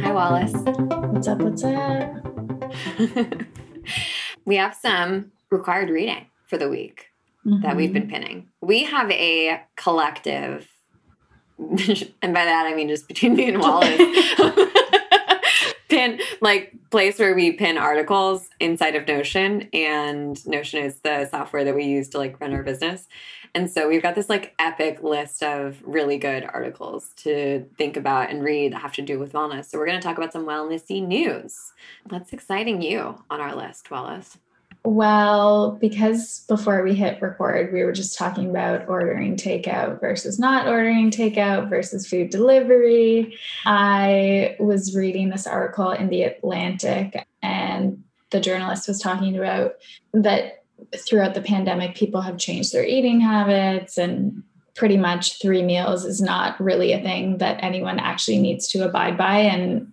Hi, Wallace. What's up? What's up? we have some required reading for the week that we've been mm-hmm. pinning. We have a collective, and by that I mean just between me and Wallace, pin like place where we pin articles inside of Notion, and Notion is the software that we use to like run our business. And so we've got this like epic list of really good articles to think about and read that have to do with wellness. So we're going to talk about some wellnessy news. What's exciting you on our list, Wallace? Well, because before we hit record, we were just talking about ordering takeout versus not ordering takeout versus food delivery. I was reading this article in The Atlantic, and the journalist was talking about that throughout the pandemic, people have changed their eating habits, and pretty much three meals is not really a thing that anyone actually needs to abide by. And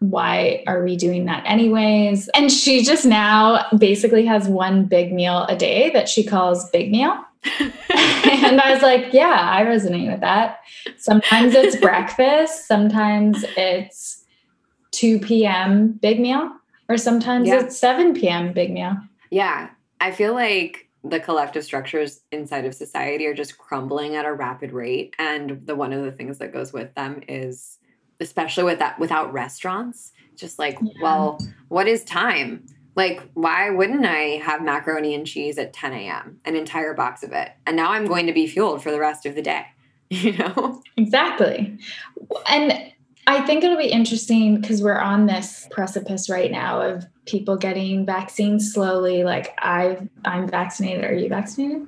why are we doing that anyways? And she just now basically has one big meal a day that she calls big meal. and I was like, yeah, I resonate with that. Sometimes it's breakfast, sometimes it's 2 p.m. big meal, or sometimes Yeah. it's 7 p.m. big meal. Yeah, I feel like the collective structures inside of society are just crumbling at a rapid rate, and the one of the things that goes with them is, especially with that without restaurants, just like, Yeah. well, what is time? Like, why wouldn't I have macaroni and cheese at 10 a.m. an entire box of it, and now I'm going to be fueled for the rest of the day, you know? Exactly. And I think it'll be interesting because we're on this precipice right now of people getting vaccines slowly. Like I've I'm vaccinated. Are you vaccinated?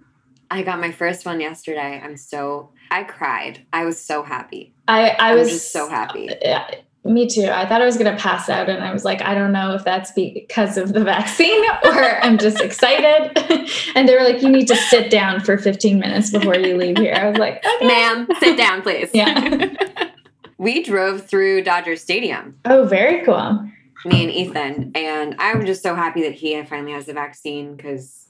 I got my first one yesterday. I'm so I cried. I was so happy. I I I was was just so happy. Yeah, me too. I thought I was going to pass out, and I was like, I don't know if that's because of the vaccine or I'm just excited. and they were like, you need to sit down for 15 minutes before you leave here. I was like, okay. Ma'am, sit down, please. Yeah. we drove through Dodger Stadium, Oh, very cool. me and Ethan, and I'm just so happy that he finally has the vaccine because,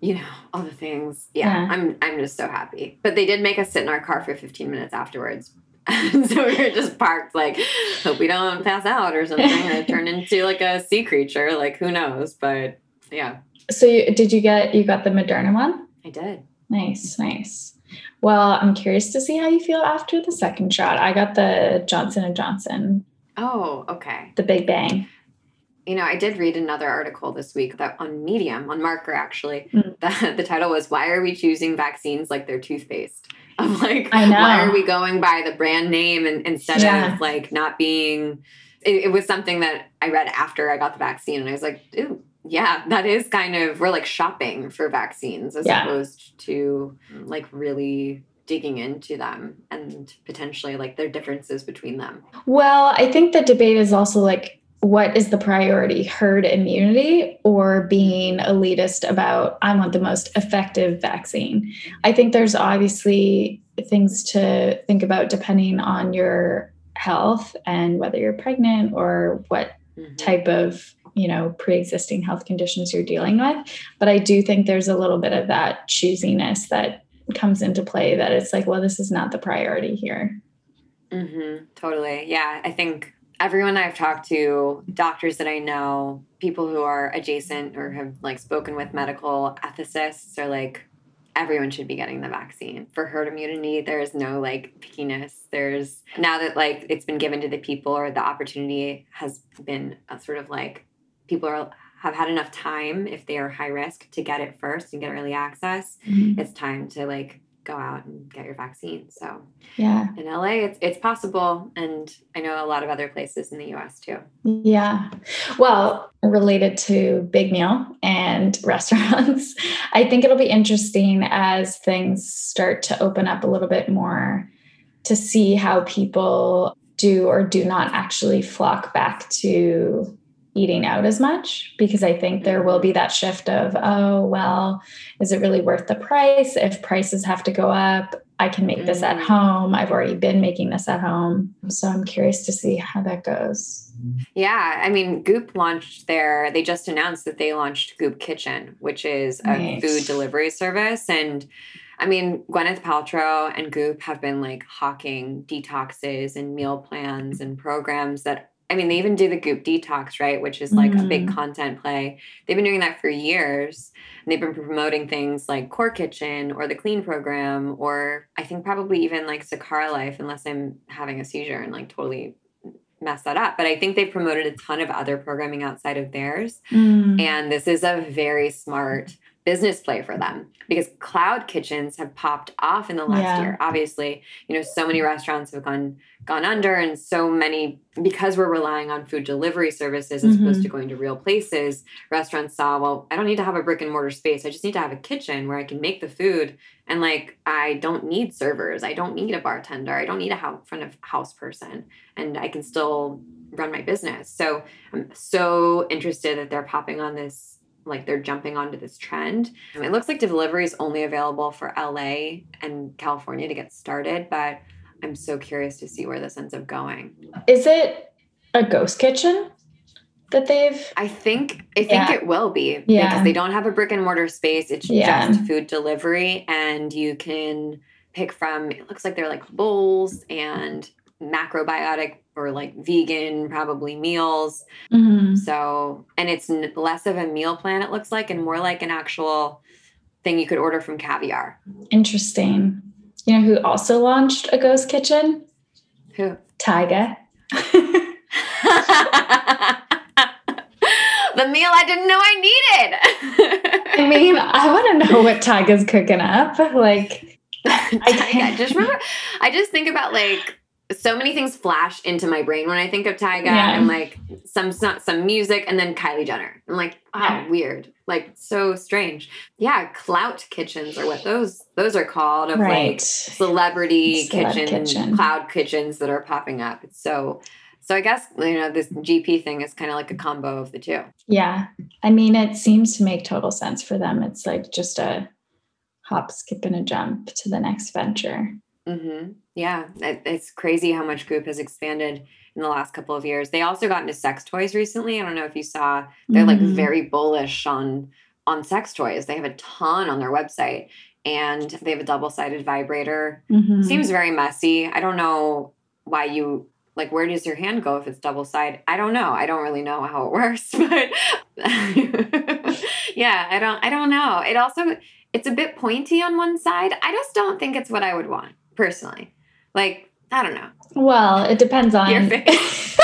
you know, all the things. Yeah, Yeah. I'm I'm just so happy. But they did make us sit in our car for 15 minutes afterwards. So we were just parked, like, hope we don't pass out or something, or turn into like a sea creature. Like, who knows? But yeah, So, you, did you get you got the Moderna one? I did. Nice, nice. Well, I'm curious to see how you feel after the second shot. I got the Johnson and Johnson, Oh, okay. the Big Bang. You know, I did read another article this week that on Medium, on Marker actually, Mm. the, the title was Why Are We Choosing Vaccines Like They're Toothpaste? I'm like, I know. why are we going by the brand name and instead Yeah. of like not being it, it was something that I read after I got the vaccine and I was like, ooh, yeah, that is kind of we're like shopping for vaccines as Yeah. opposed to like really digging into them and potentially like their differences between them. Well, I think the debate is also like, what is the priority, herd immunity or being elitist about, I want the most effective vaccine? I think there's obviously things to think about depending on your health and whether you're pregnant or what Mhm. type of you know pre-existing health conditions you're dealing with but i do think there's a little bit of that choosiness that comes into play that it's like well this is not the priority here Mm-hmm. Totally. Yeah. I think everyone I've talked to, doctors that I know, people who are adjacent or have like spoken with medical ethicists are like, everyone should be getting the vaccine for herd immunity. There's no like pickiness. There's now that like it's been given to the people or the opportunity has been a sort of like people are have had enough time if they are high risk to get it first and get early access. Mm-hmm. It's time to like go out and get your vaccine. So yeah in LA, it's it's possible, and I know a lot of other places in the U.S. too. Yeah. Well, related to Big Meal and restaurants, I think it'll be interesting as things start to open up a little bit more to see how people do or do not actually flock back to eating out as much because I think there will be that shift of, oh, well, is it really worth the price? If prices have to go up, I can make this at Mhm. home. I've already been making this at home. So I'm curious to see how that goes. Yeah, I mean, Goop launched their. They just announced that they launched Goop Kitchen, which is a Nice. food delivery service, and I mean, Gwyneth Paltrow and Goop have been like hawking detoxes and meal plans and programs that I mean, they even do the Goop Detox, right? Which is like mm. a big mm. content play. They've been doing that for years. And they've been promoting things like Core Kitchen or the Clean Program, or I think probably even like Sakara Life, unless I'm having a seizure and like totally mess that up. But I think they've promoted a ton of other programming outside of theirs. Mm. And this is a very smart business play for them because cloud kitchens have popped off in the last yeah. year. Obviously you know so many restaurants have gone gone under and so many because we're relying on food delivery services as mm-hmm. opposed to going to real places restaurants saw well i don't need to have a brick and mortar space. I just need to have a kitchen where i can make the food and like i don't need servers. I don't need a bartender. I don't need a front of house person and i can still run my business. So i'm so interested that they're popping on this like they're jumping onto this trend. It looks like delivery is only available for LA and California to get started, but I'm so curious to see where this ends up going. Is it a ghost kitchen that they've I think I think yeah. it will be yeah. because they don't have a brick and mortar space. It's yeah. just food delivery and you can pick from it looks like they're like bowls and macrobiotic or like vegan probably meals mm-hmm. so and it's less of a meal plan it looks like and more like an actual thing you could order from caviar interesting you know who also launched a ghost kitchen who Tyga the meal I didn't know I needed. I mean, I want to know what Tyga's cooking up. Like, I just remember, I just think about like so many things flash into my brain when I think of Tyga. yeah. and like some some music and then Kylie Jenner. I'm like, wow, yeah. weird. Like so strange. Yeah, clout kitchens are what those those are called of right. like celebrity kitchen, kitchen, cloud kitchens that are popping up. It's so so I guess you know this GP thing is kind of like a combo of the two. Yeah. I mean, it seems to make total sense for them. It's like just a hop, skip, and a jump to the next venture. Mm-hmm. Yeah, it's crazy how much Goop has expanded in the last couple of years. They also got into sex toys recently. I don't know if you saw. They're mm-hmm. like very bullish on on sex toys. They have a ton on their website, and they have a double sided vibrator. Mm-hmm. Seems very messy. I don't know why you like where does your hand go if it's double sided i don't know i don't really know how it works but yeah i don't i don't know it also it's a bit pointy on one side i just don't think it's what i would want personally. Like, I don't know. Well, it depends on your face.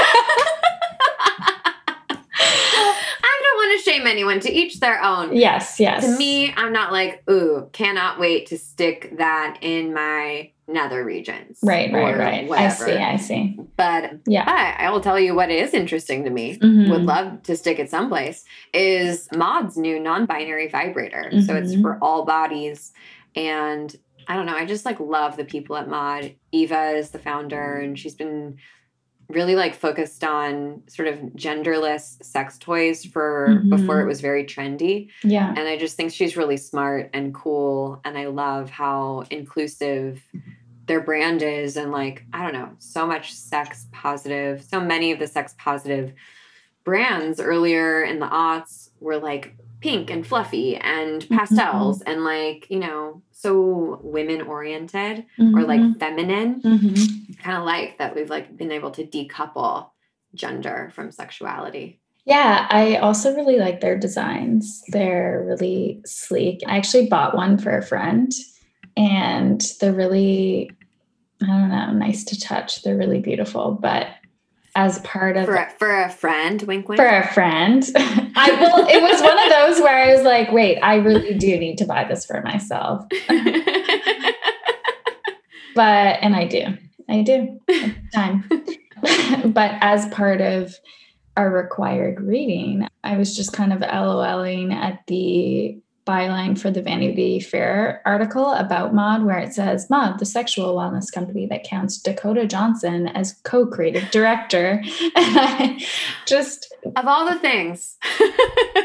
I don't want to shame anyone to each their own. Yes, yes. To me, I'm not like, ooh, cannot wait to stick that in my nether regions. Right, right, right. Whatever. I see, I see. But yeah, but I will tell you what is interesting to me. Mm-hmm. Would love to stick it someplace. Is Maude's new non-binary vibrator. Mm-hmm. So it's mm-hmm. for all bodies, and I don't know. I just like love the people at Maude. Eva is the founder, and she's been really like focused on sort of genderless sex toys for mm-hmm. before it was very trendy. Yeah. And I just think she's really smart and cool. And I love how inclusive their brand is. And like, I don't know, so much sex positive, so many of the sex positive brands earlier in the aughts were like pink and fluffy and mm-hmm. pastels mm-hmm. and like, you know, so women oriented mm-hmm. or like mm-hmm. feminine. Mm-hmm. Kind of like that we've like been able to decouple gender from sexuality. Yeah, I also really like their designs. They're really sleek. I actually bought one for a friend and they're really I don't know, nice to touch. They're really beautiful, but as part of for a, for a friend wink wink for a friend i will it was one of those where i was like wait i really do need to buy this for myself. But and i do. I do. Time. But as part of our required reading i was just kind of loling at the byline for the Vanity Fair article about Maude, where it says Maude, the sexual wellness company that counts Dakota Johnson as co-creative director. And I just of all the things.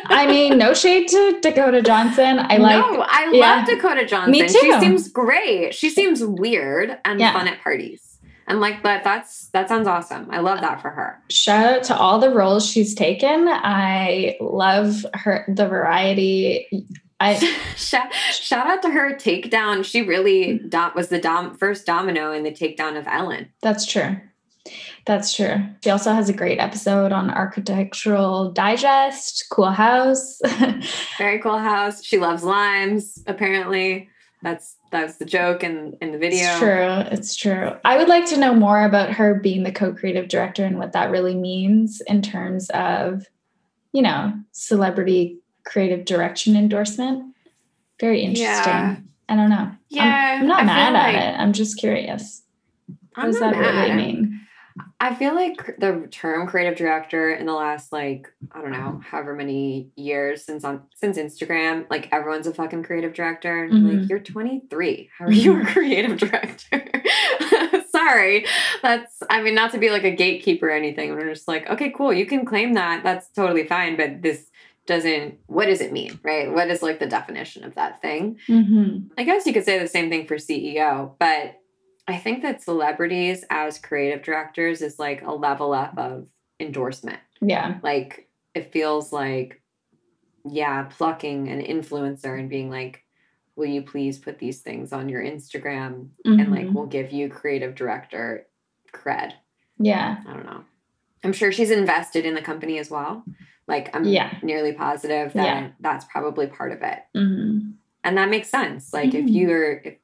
I mean, no shade to Dakota Johnson. I like. No, I yeah. love Dakota Johnson. Me too. She seems great. She seems weird and yeah. fun at parties and like that that's that sounds awesome i love that for her shout out to all the roles she's taken i love her the variety I shout, shout out to her takedown. She really dom- was the dom- first domino in the takedown of Ellen. That's true. That's true. She also has a great episode on Architectural Digest, Cool House. Very cool house. She loves limes, apparently. That's that's the joke in, in the video. It's true. It's true. I would like to know more about her being the co-creative director and what that really means in terms of, you know, celebrity creative direction endorsement. Very interesting. Yeah. I don't know. Yeah. I'm, I'm not I mad at like- it. I'm just curious. What I'm does not that really mean? I feel like the term creative director in the last like I don't know however many years since on since Instagram like everyone's a fucking creative director mm-hmm. like you're 23 how are you a creative director sorry that's I mean not to be like a gatekeeper or anything we're just like okay cool you can claim that that's totally fine but this doesn't what does it mean right what is like the definition of that thing Mm-hmm. I guess you could say the same thing for CEO, but I think that celebrities as creative directors is like a level up of endorsement. Yeah. Like it feels like, yeah, plucking an influencer and being like, will you please put these things on your Instagram? And like, Mhm. we'll give you creative director cred. yeah. I don't know. I'm sure she's invested in the company as well. Like, I'm Yeah. nearly positive that Yeah. that's probably part of it Mm-hmm. and that makes sense like if Mhm. you're if,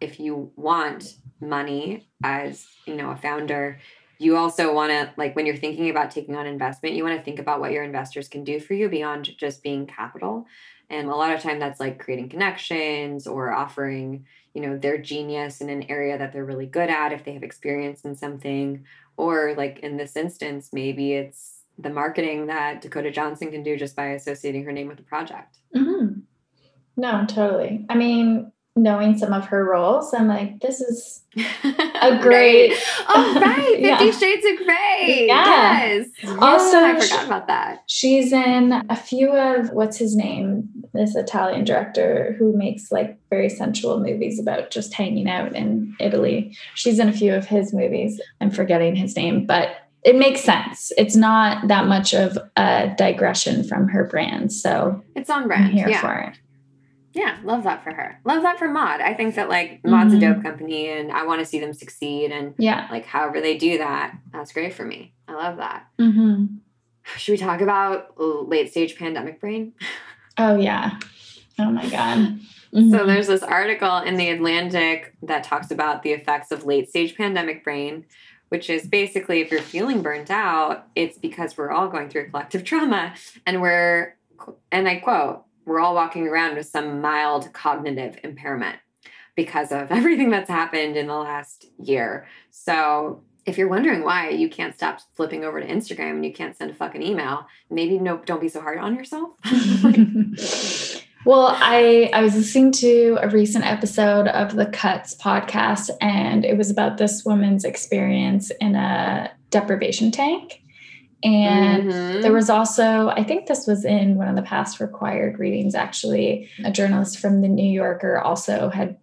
if you want money as you know a founder you also want to like when you're thinking about taking on investment you want to think about what your investors can do for you beyond just being capital and a lot of time that's like creating connections or offering you know their genius in an area that they're really good at if they have experience in something or like in this instance maybe it's the marketing that dakota johnson can do just by associating her name with the project Mm-hmm. No, totally. I mean, knowing some of her roles, I'm like, this is a great- Oh, right. Fifty Yeah. Shades of Grey. Yeah. Yes. Also, Yeah, I forgot about that. she's in a few of what's his name? This Italian director who makes like very sensual movies about just hanging out in Italy. She's in a few of his movies. I'm forgetting his name, but it makes sense. It's not that much of a digression from her brand. So It's on I'm brand. here yeah. for it. Yeah. Love that for her. Love that for Maude. I think that like Maude's Mhm. a dope company and I want to see them succeed. And Yeah. like however they do that, that's great for me. I love that. hmm Should we talk about late stage pandemic brain? Oh, yeah. Oh, my God. So Mhm. there's this article in the Atlantic that talks about the effects of late stage pandemic brain, which is basically if you're feeling burnt out, it's because we're all going through a collective trauma and we're and I quote, we're all walking around with some mild cognitive impairment because of everything that's happened in the last year. So if you're wondering why you can't stop flipping over to Instagram and you can't send a fucking email, maybe no don't be so hard on yourself. well, I I was listening to a recent episode of the Cuts podcast, and it was about this woman's experience in a deprivation tank. And Mhm. there was also, I think this was in one of the past required readings, actually, a journalist from the New Yorker also had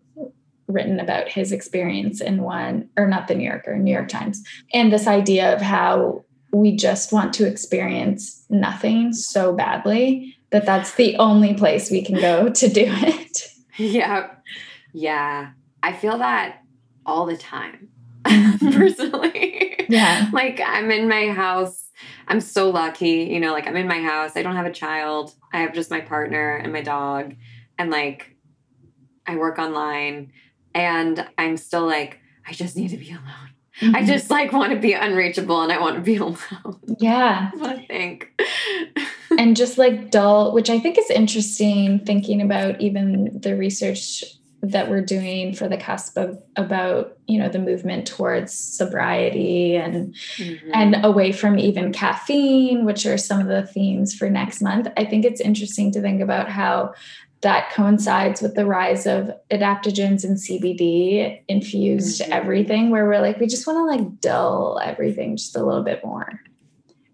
written about his experience in one, or not the New Yorker, New York Times, and this idea of how we just want to experience nothing so badly that that's the only place we can go to do it. Yeah. Yeah. I feel that all the time, Mhm. personally. Yeah. Like, I'm in my house. I'm so lucky. You know, like, I'm in my house. I don't have a child. I have just my partner and my dog. And, like, I work online. And I'm still like, I just need to be alone. I Mhm. just, like, want to be unreachable and I want to be alone. yeah. I think. and just like dull, which I think is interesting thinking about even the research that we're doing for the cusp of about you know the movement towards sobriety and Mhm. and away from even caffeine which are some of the themes for next month i think it's interesting to think about how that coincides with the rise of adaptogens and cbd infused Mhm. everything where we're like we just want to like dull everything just a little bit more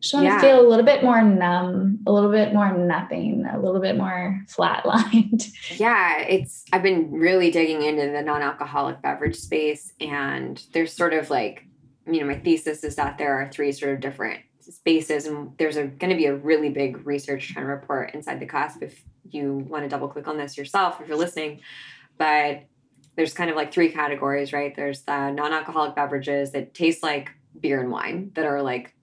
just want Yeah. to feel a little bit more numb a little bit more nothing a little bit more flatlined Yeah, it's I've been really digging into the non-alcoholic beverage space and there's sort of like you know my thesis is that there are three sort of different spaces and there's going to be a really big research trend report inside the if you want to double click on this yourself if you're listening but there's kind of like three categories right? There's the non-alcoholic beverages that taste like beer and wine that are like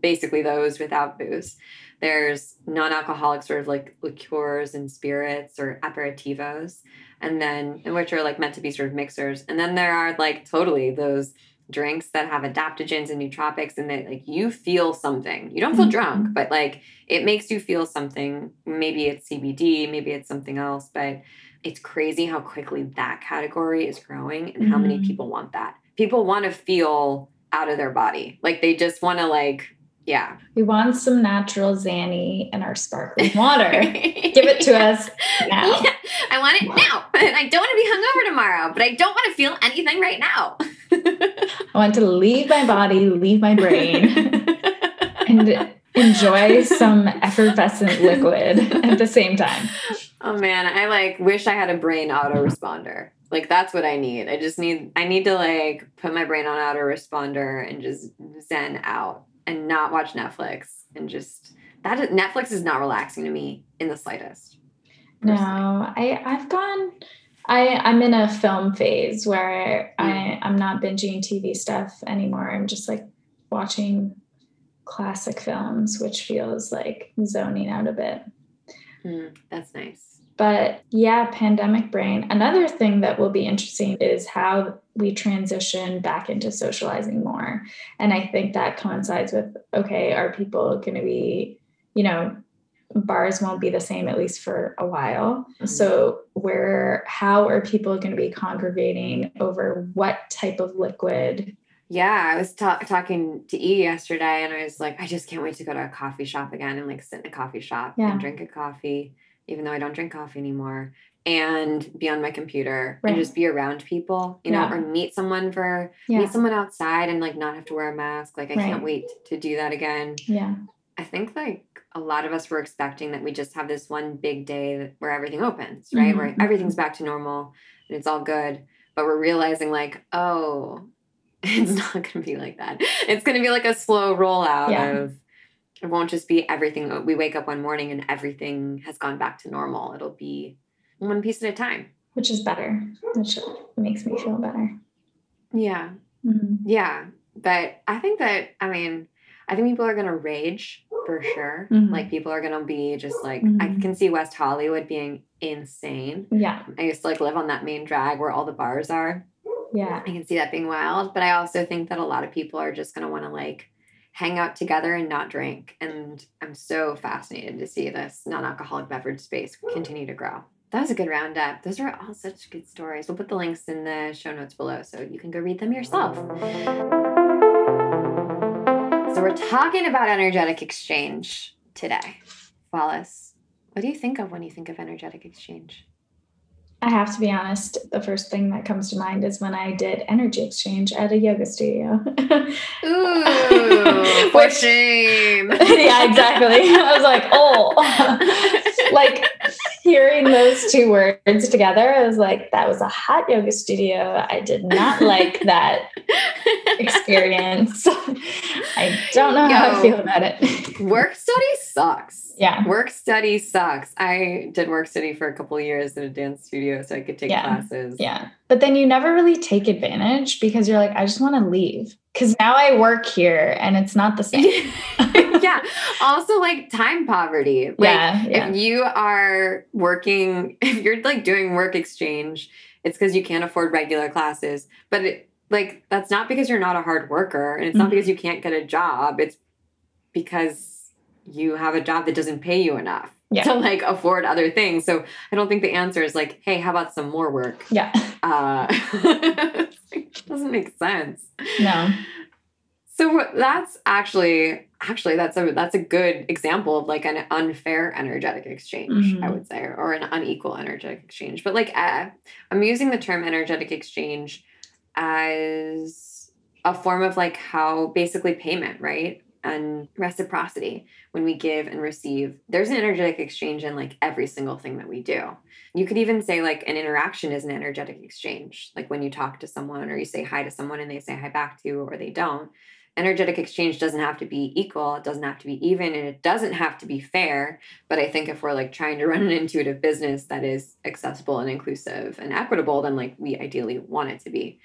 basically those without booze. There's non-alcoholic sort of like liqueurs and spirits or aperitivos and then which are like meant to be sort of mixers. And then there are like totally those drinks that have adaptogens and nootropics and that like you feel something you don't feel mm-hmm. drunk but like it makes you feel something maybe it's cbd maybe it's something else but it's crazy how quickly that category is growing and mm-hmm. how many mm-hmm. people want that people want to feel out of their body like they just want to like yeah. We want some natural Xanny in our sparkling water. Give it to us now. Yeah, I want it now. I don't want to be hungover tomorrow, but I don't want to feel anything right now. I want to leave my body, leave my brain, and enjoy some effervescent liquid at the same time. Oh man, I like wish I had a brain autoresponder. Like that's what I need. I just need I need to like put my brain on autoresponder and just zen out and not watch Netflix and just that Netflix is not relaxing to me in the slightest. Personally. No, I I've gone I I'm in a film phase where. I I'm not binging TV stuff anymore. I'm just like watching classic films, which feels like zoning out a bit. Mm, that's nice. But yeah, pandemic brain. Another thing that will be interesting is how we transition back into socializing more. And I think that coincides with okay, are people going to be, you know, bars won't be the same at least for a while. Mm-hmm. So where how are people going to be congregating over what type of liquid? Yeah, I was ta- talking to E yesterday and I was like, I just can't wait to go to a coffee shop again and like sit in a coffee shop yeah. and drink a coffee even though I don't drink coffee anymore, and be on my computer right. and just be around people, you know, or meet someone for yeah. meet someone outside and like not have to wear a mask. Like I right. can't wait to do that again. Yeah. I think like a lot of us were expecting that we just have this one big day where everything opens, right? Mm-hmm. Where everything's back to normal and it's all good. But we're realizing like, oh, it's not gonna be like that. It's gonna be like a slow rollout yeah. of it won't just be everything we wake up one morning and everything has gone back to normal it'll be one piece at a time which is better which makes me feel better yeah mm-hmm. yeah but i think that i mean i think people are going to rage for sure mm-hmm. like people are going to be just like mm-hmm. i can see west hollywood being insane yeah i used to like live on that main drag where all the bars are yeah i can see that being wild but i also think that a lot of people are just going to want to like hang out together and not drink. And I'm so fascinated to see this non alcoholic beverage space continue to grow. That was a good roundup. Those are all such good stories. We'll put the links in the show notes below so you can go read them yourself. So, we're talking about energetic exchange today. Wallace, what do you think of when you think of energetic exchange? I have to be honest, the first thing that comes to mind is when I did energy exchange at a yoga studio. Ooh, for shame. yeah, exactly. I was like, oh, like hearing those two words together, I was like, that was a hot yoga studio. I did not like that experience. I don't know Yo, how I feel about it. work study sucks. Yeah. Work study sucks. I did work study for a couple years in a dance studio so I could take yeah. classes. Yeah. But then you never really take advantage because you're like, I just want to leave. Cause now I work here and it's not the same. yeah. Also, like time poverty. Like, yeah, yeah. If you are working, if you're like doing work exchange, it's because you can't afford regular classes. But it, like, that's not because you're not a hard worker and it's mm-hmm. not because you can't get a job. It's because you have a job that doesn't pay you enough yeah. to like afford other things. So I don't think the answer is like, hey, how about some more work? Yeah. Uh, doesn't make sense. No. So that's actually actually that's a that's a good example of like an unfair energetic exchange, mm-hmm. I would say, or an unequal energetic exchange. But like uh, I'm using the term energetic exchange as a form of like how basically payment, right? And reciprocity when we give and receive. There's an energetic exchange in like every single thing that we do. You could even say like an interaction is an energetic exchange. Like when you talk to someone or you say hi to someone and they say hi back to you or they don't. energetic exchange doesn't have to be equal, it doesn't have to be even, and it doesn't have to be fair. But I think if we're like trying to run an intuitive business that is accessible and inclusive and equitable, then like we ideally want it to be.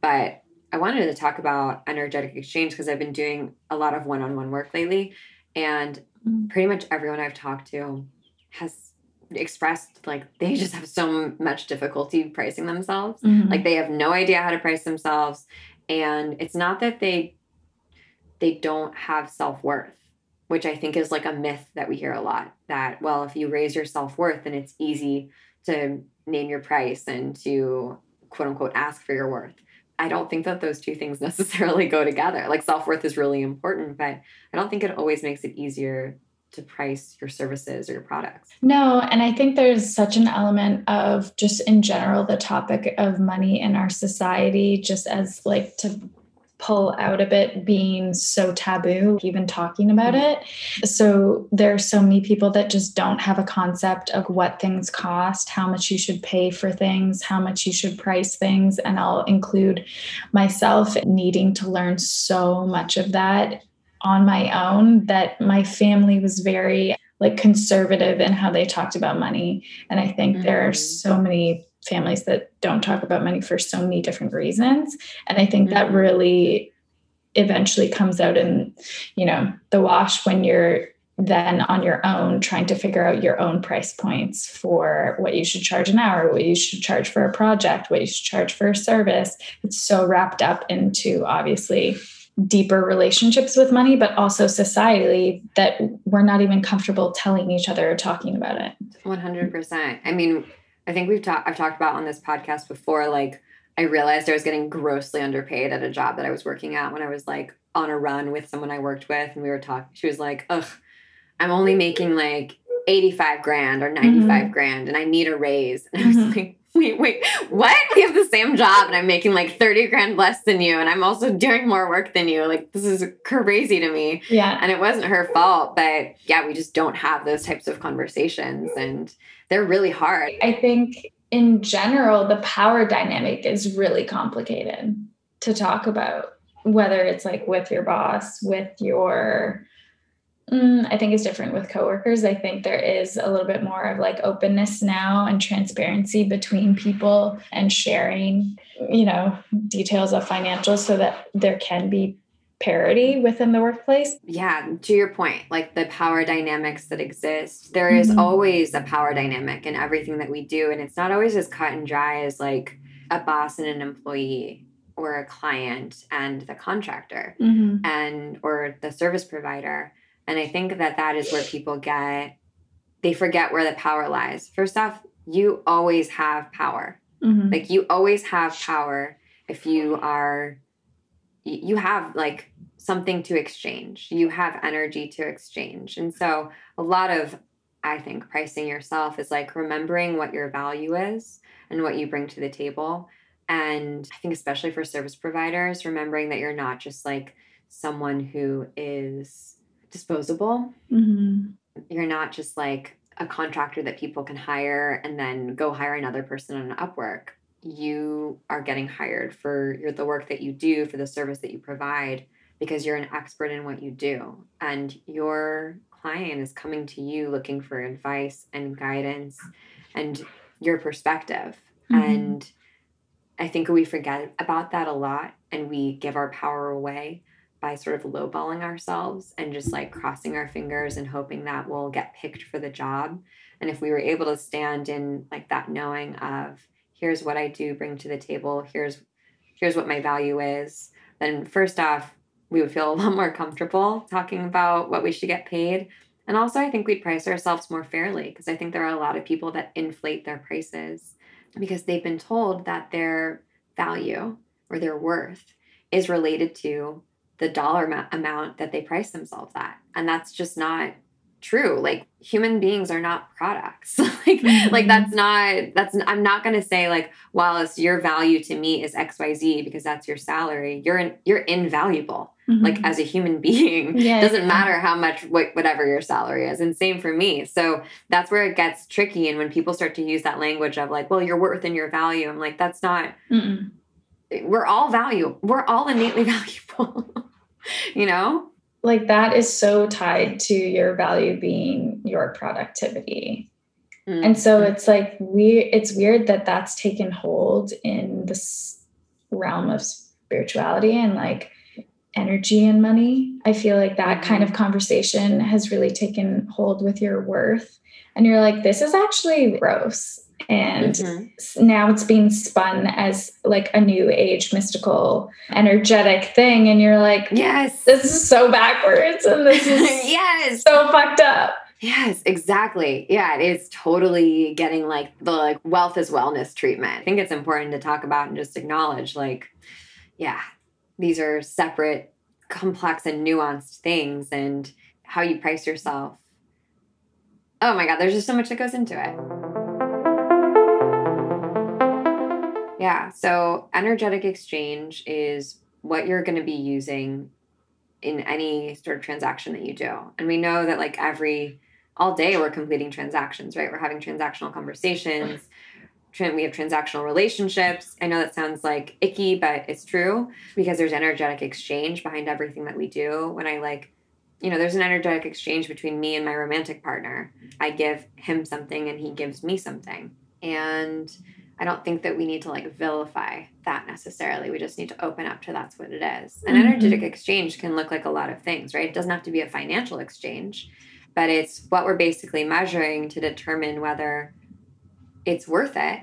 But I wanted to talk about energetic exchange because I've been doing a lot of one on one work lately. And mm. pretty much everyone I've talked to has expressed like they just have so much difficulty pricing themselves. Mm-hmm. Like they have no idea how to price themselves. And it's not that they they don't have self-worth, which I think is like a myth that we hear a lot that well, if you raise your self-worth then it's easy to name your price and to quote unquote ask for your worth. I don't think that those two things necessarily go together. Like self worth is really important, but I don't think it always makes it easier to price your services or your products. No, and I think there's such an element of just in general the topic of money in our society, just as like to pull out a bit being so taboo even talking about mm-hmm. it so there are so many people that just don't have a concept of what things cost how much you should pay for things how much you should price things and i'll include myself needing to learn so much of that on my own that my family was very like conservative in how they talked about money and i think mm-hmm. there are mm-hmm. so many families that don't talk about money for so many different reasons and i think mm-hmm. that really eventually comes out in you know the wash when you're then on your own trying to figure out your own price points for what you should charge an hour what you should charge for a project what you should charge for a service it's so wrapped up into obviously deeper relationships with money, but also societally that we're not even comfortable telling each other or talking about it. 100%. I mean, I think we've talked, I've talked about on this podcast before, like, I realized I was getting grossly underpaid at a job that I was working at when I was like on a run with someone I worked with. And we were talking, she was like, ugh, I'm only making like 85 grand or 95 mm-hmm. grand and I need a raise. And I was mm-hmm. like, wait, wait, what? We have the same job and I'm making like 30 grand less than you and I'm also doing more work than you. Like, this is crazy to me. Yeah. And it wasn't her fault, but yeah, we just don't have those types of conversations and they're really hard. I think in general, the power dynamic is really complicated to talk about, whether it's like with your boss, with your Mm, I think it's different with coworkers. I think there is a little bit more of like openness now and transparency between people and sharing, you know, details of financials so that there can be parity within the workplace. Yeah, to your point, like the power dynamics that exist, there is mm-hmm. always a power dynamic in everything that we do. And it's not always as cut and dry as like a boss and an employee or a client and the contractor mm-hmm. and or the service provider and I think that that is where people get, they forget where the power lies. First off, you always have power. Mm-hmm. Like you always have power if you are, you have like something to exchange, you have energy to exchange. And so a lot of, I think, pricing yourself is like remembering what your value is and what you bring to the table. And I think, especially for service providers, remembering that you're not just like someone who is disposable. Mm-hmm. You're not just like a contractor that people can hire and then go hire another person on Upwork. You are getting hired for your, the work that you do, for the service that you provide, because you're an expert in what you do. And your client is coming to you looking for advice and guidance and your perspective. Mm-hmm. And I think we forget about that a lot and we give our power away by sort of lowballing ourselves and just like crossing our fingers and hoping that we'll get picked for the job. And if we were able to stand in like that knowing of here's what I do bring to the table, here's here's what my value is, then first off, we would feel a lot more comfortable talking about what we should get paid. And also I think we'd price ourselves more fairly because I think there are a lot of people that inflate their prices because they've been told that their value or their worth is related to the dollar amount that they price themselves at and that's just not true like human beings are not products like mm-hmm. like that's not that's i'm not going to say like Wallace your value to me is xyz because that's your salary you're in, you're invaluable mm-hmm. like as a human being yeah, doesn't matter how much whatever your salary is and same for me so that's where it gets tricky and when people start to use that language of like well your worth and your value i'm like that's not Mm-mm. we're all value we're all innately valuable you know? Like that is so tied to your value being your productivity. Mm-hmm. And so mm-hmm. it's like we it's weird that that's taken hold in this realm of spirituality and like energy and money. I feel like that kind of mm-hmm. conversation has really taken hold with your worth. And you're like, this is actually gross. And mm-hmm. now it's being spun as like a new age mystical energetic thing. And you're like, yes, this is so backwards. And this is yes, so fucked up. Yes, exactly. Yeah, it is totally getting like the like wealth is wellness treatment. I think it's important to talk about and just acknowledge like yeah, these are separate, complex, and nuanced things, and how you price yourself. Oh my God, there's just so much that goes into it. Yeah, so energetic exchange is what you're going to be using in any sort of transaction that you do. And we know that, like, every all day we're completing transactions, right? We're having transactional conversations we have transactional relationships. I know that sounds like icky, but it's true because there's energetic exchange behind everything that we do. When I like, you know, there's an energetic exchange between me and my romantic partner. I give him something and he gives me something. And I don't think that we need to like vilify that necessarily. We just need to open up to that's what it is. An mm-hmm. energetic exchange can look like a lot of things, right? It doesn't have to be a financial exchange, but it's what we're basically measuring to determine whether it's worth it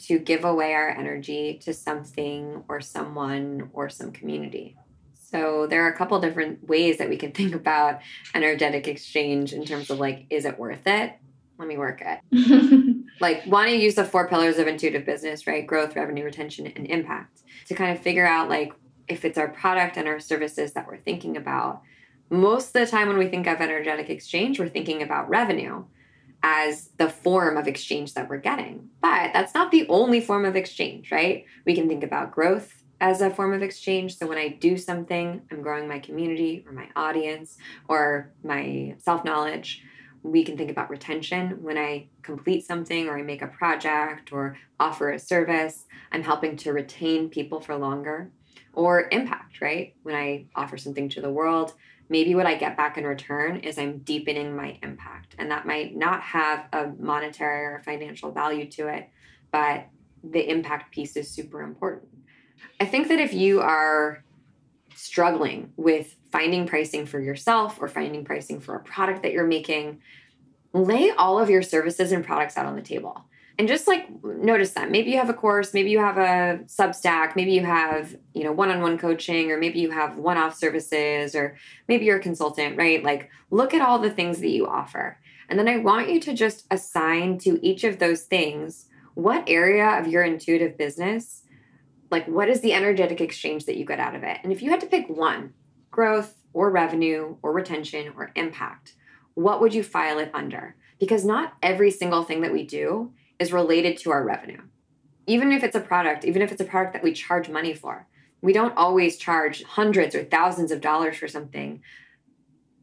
to give away our energy to something or someone or some community. So there are a couple different ways that we can think about energetic exchange in terms of like, is it worth it? Let me work it. like, want to use the four pillars of intuitive business, right? Growth, revenue, retention, and impact to kind of figure out like if it's our product and our services that we're thinking about. Most of the time, when we think of energetic exchange, we're thinking about revenue as the form of exchange that we're getting. But that's not the only form of exchange, right? We can think about growth as a form of exchange. So when I do something, I'm growing my community or my audience or my self knowledge. We can think about retention. When I complete something or I make a project or offer a service, I'm helping to retain people for longer. Or impact, right? When I offer something to the world, maybe what I get back in return is I'm deepening my impact. And that might not have a monetary or financial value to it, but the impact piece is super important. I think that if you are struggling with finding pricing for yourself or finding pricing for a product that you're making, lay all of your services and products out on the table. And just like notice them maybe you have a course maybe you have a substack maybe you have you know one-on-one coaching or maybe you have one-off services or maybe you're a consultant right? Like look at all the things that you offer. And then i want you to just assign to each of those things what area of your intuitive business like what is the energetic exchange that you get out of it and if you had to pick one growth or revenue or retention or impact what would you file it under because not every single thing that we do is related to our revenue. Even if it's a product, even if it's a product that we charge money for, we don't always charge hundreds or thousands of dollars for something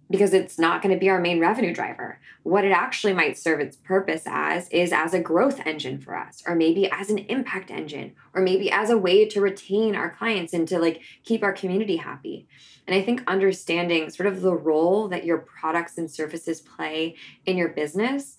because it's not going to be our main revenue driver. What it actually might serve its purpose as is as a growth engine for us, or maybe as an impact engine, or maybe as a way to retain our clients and to like keep our community happy. And I think understanding sort of the role that your products and services play in your business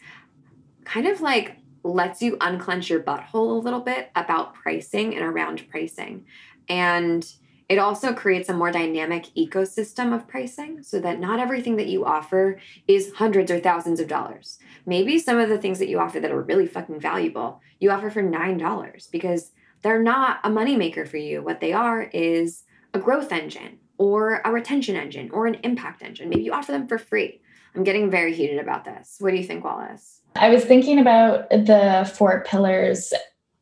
kind of like lets you unclench your butthole a little bit about pricing and around pricing. And it also creates a more dynamic ecosystem of pricing so that not everything that you offer is hundreds or thousands of dollars. Maybe some of the things that you offer that are really fucking valuable, you offer for $9 because they're not a moneymaker for you. What they are is a growth engine or a retention engine or an impact engine. Maybe you offer them for free. I'm getting very heated about this. What do you think, Wallace? I was thinking about the four pillars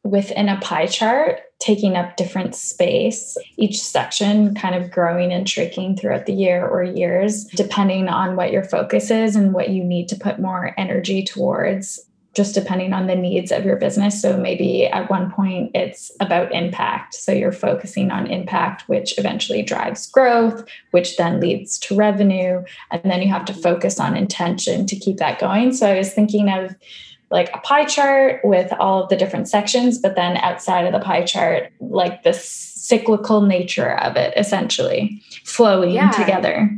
within a pie chart taking up different space, each section kind of growing and shrinking throughout the year or years, depending on what your focus is and what you need to put more energy towards just depending on the needs of your business. So maybe at one point it's about impact. So you're focusing on impact, which eventually drives growth, which then leads to revenue. And then you have to focus on intention to keep that going. So I was thinking of like a pie chart with all of the different sections, but then outside of the pie chart, like the cyclical nature of it essentially flowing Yeah. together.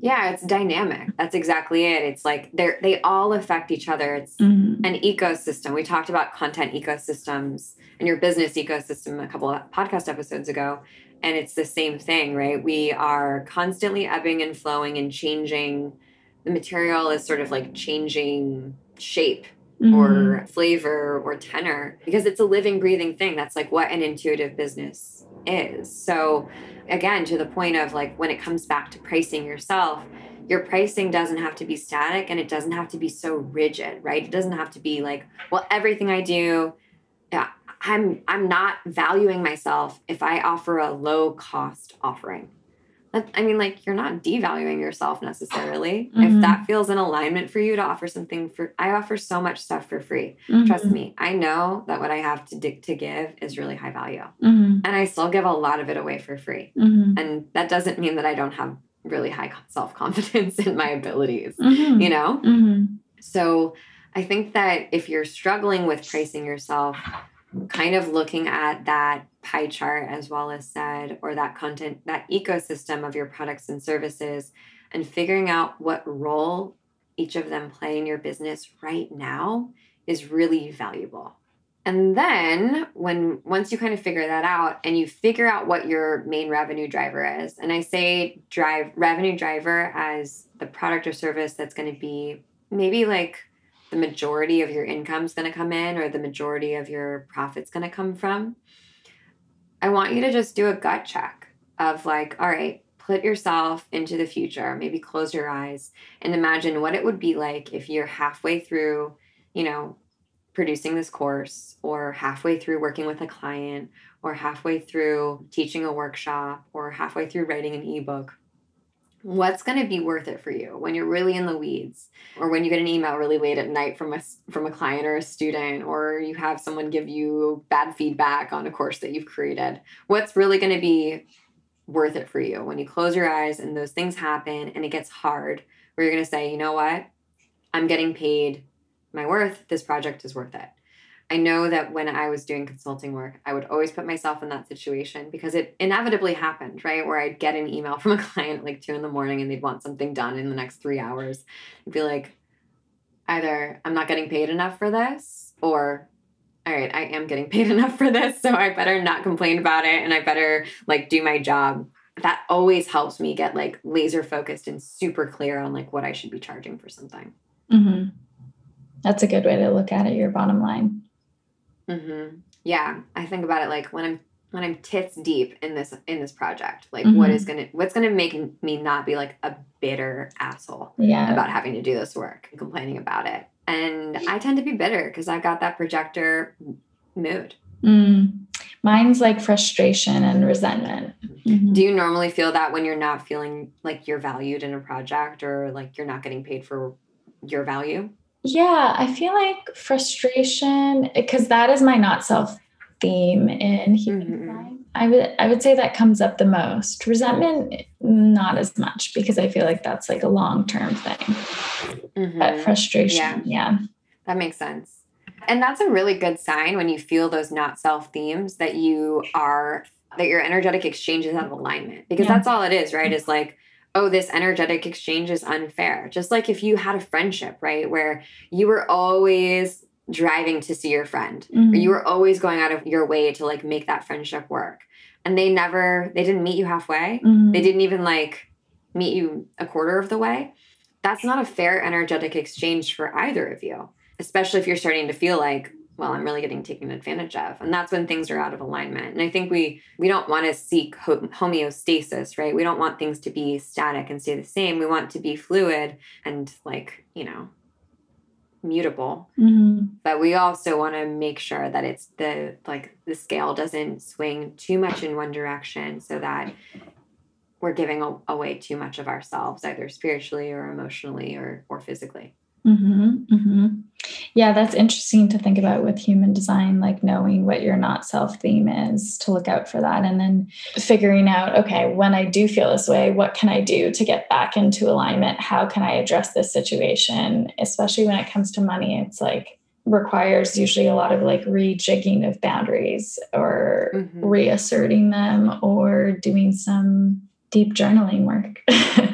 Yeah, it's dynamic. That's exactly it. It's like they're they all affect each other. It's Mhm. an ecosystem. We talked about content ecosystems and your business ecosystem a couple of podcast episodes ago. And it's the same thing, right? We are constantly ebbing and flowing and changing. The material is sort of like changing shape Mhm. or flavor or tenor because it's a living, breathing thing. That's like what an intuitive business is. So, again, to the point of like when it comes back to pricing yourself, your pricing doesn't have to be static and it doesn't have to be so rigid, right? It doesn't have to be like, well, everything I do, I'm I'm not valuing myself if I offer a low cost offering. I mean, like you're not devaluing yourself necessarily. Mhm. If that feels in alignment for you to offer something for, I offer so much stuff for free. Trust Mhm. me, I know that what I have to dig to give is really high value, Mhm. and I still give a lot of it away for free. Mhm. And that doesn't mean that I don't have really high self confidence in my abilities. Mhm. You know, Mhm. so I think that if you're struggling with pricing yourself, kind of looking at that pie chart, as Wallace said, or that content, that ecosystem of your products and services, and figuring out what role each of them play in your business right now is really valuable. And then when once you kind of figure that out and you figure out what your main revenue driver is, and I say drive revenue driver as the product or service that's going to be maybe like the majority of your income is going to come in or the majority of your profits going to come from. I want you to just do a gut check of like, all right, put yourself into the future, maybe close your eyes and imagine what it would be like if you're halfway through, you know, producing this course or halfway through working with a client or halfway through teaching a workshop or halfway through writing an ebook what's going to be worth it for you when you're really in the weeds or when you get an email really late at night from a from a client or a student or you have someone give you bad feedback on a course that you've created? What's really going to be worth it for you? When you close your eyes and those things happen and it gets hard where you're going to say you know what? I'm getting paid my worth. This project is worth it I know that when I was doing consulting work, I would always put myself in that situation because it inevitably happened, right? Where I'd get an email from a client like two in the morning and they'd want something done in the next three hours. I'd be like, either I'm not getting paid enough for this, or all right, I am getting paid enough for this, so I better not complain about it and I better like do my job. That always helps me get like laser focused and super clear on like what I should be charging for something. Mhm. That's a good way to look at it, your bottom line. Hmm Yeah, I think about it like when I'm when I'm tits deep in this in this project. Like, what Mhm. is gonna what's gonna make me not be like a bitter asshole Yeah. about having to do this work, and complaining about it. And I tend to be bitter because I've got that projector mood. Mm. Mine's like frustration and resentment. Mhm. Do you normally feel that when you're not feeling like you're valued in a project or like you're not getting paid for your value? Yeah, I feel like frustration because that is my not self theme in human Mhm. design. I would I would say that comes up the most. Resentment not as much because I feel like that's like a long term thing. But Mhm. frustration, yeah. That makes sense. And that's a really good sign when you feel those not self themes that you are, that your energetic exchange is out of alignment. Because Yeah. that's all it is, right? Is like, oh, this energetic exchange is unfair. Just like if you had a friendship, right? Where you were always driving to see your friend, or Mhm. you were always going out of your way to like make that friendship work. And they never, they didn't meet you halfway. Mhm. They didn't even like meet you a quarter of the way. That's not a fair energetic exchange for either of you, especially if you're starting to feel like, well, I'm really getting taken advantage of. And that's when things are out of alignment. And I think we we don't want to seek homeostasis, right? We don't want things to be static and stay the same. We want to be fluid and like, you know, mutable Mhm. but we also want to make sure that it's the like the scale doesn't swing too much in one direction so that we're giving away too much of ourselves either spiritually or emotionally or or physically hmm hmm Yeah, that's interesting to think about with human design, like knowing what your not self theme is to look out for that. And then figuring out, okay, when I do feel this way, what can I do to get back into alignment? How can I address this situation? Especially when it comes to money, it's like requires usually a lot of like rejigging of boundaries or mm-hmm. reasserting them or doing some deep journaling work.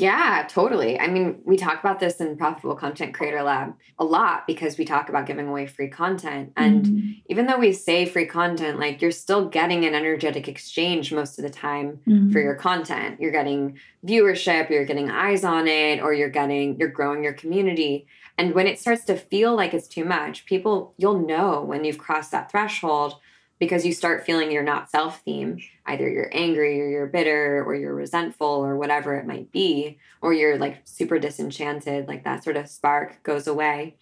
Yeah, totally. I mean, we talk about this in Profitable Content Creator Lab a lot because we talk about giving away free content. And mm-hmm. even though we say free content, like you're still getting an energetic exchange most of the time mm-hmm. for your content. You're getting viewership, you're getting eyes on it, or you're getting, you're growing your community. And when it starts to feel like it's too much, people, you'll know when you've crossed that threshold because you start feeling you're not self theme. Either you're angry or you're bitter or you're resentful or whatever it might be, or you're like super disenchanted, like that sort of spark goes away.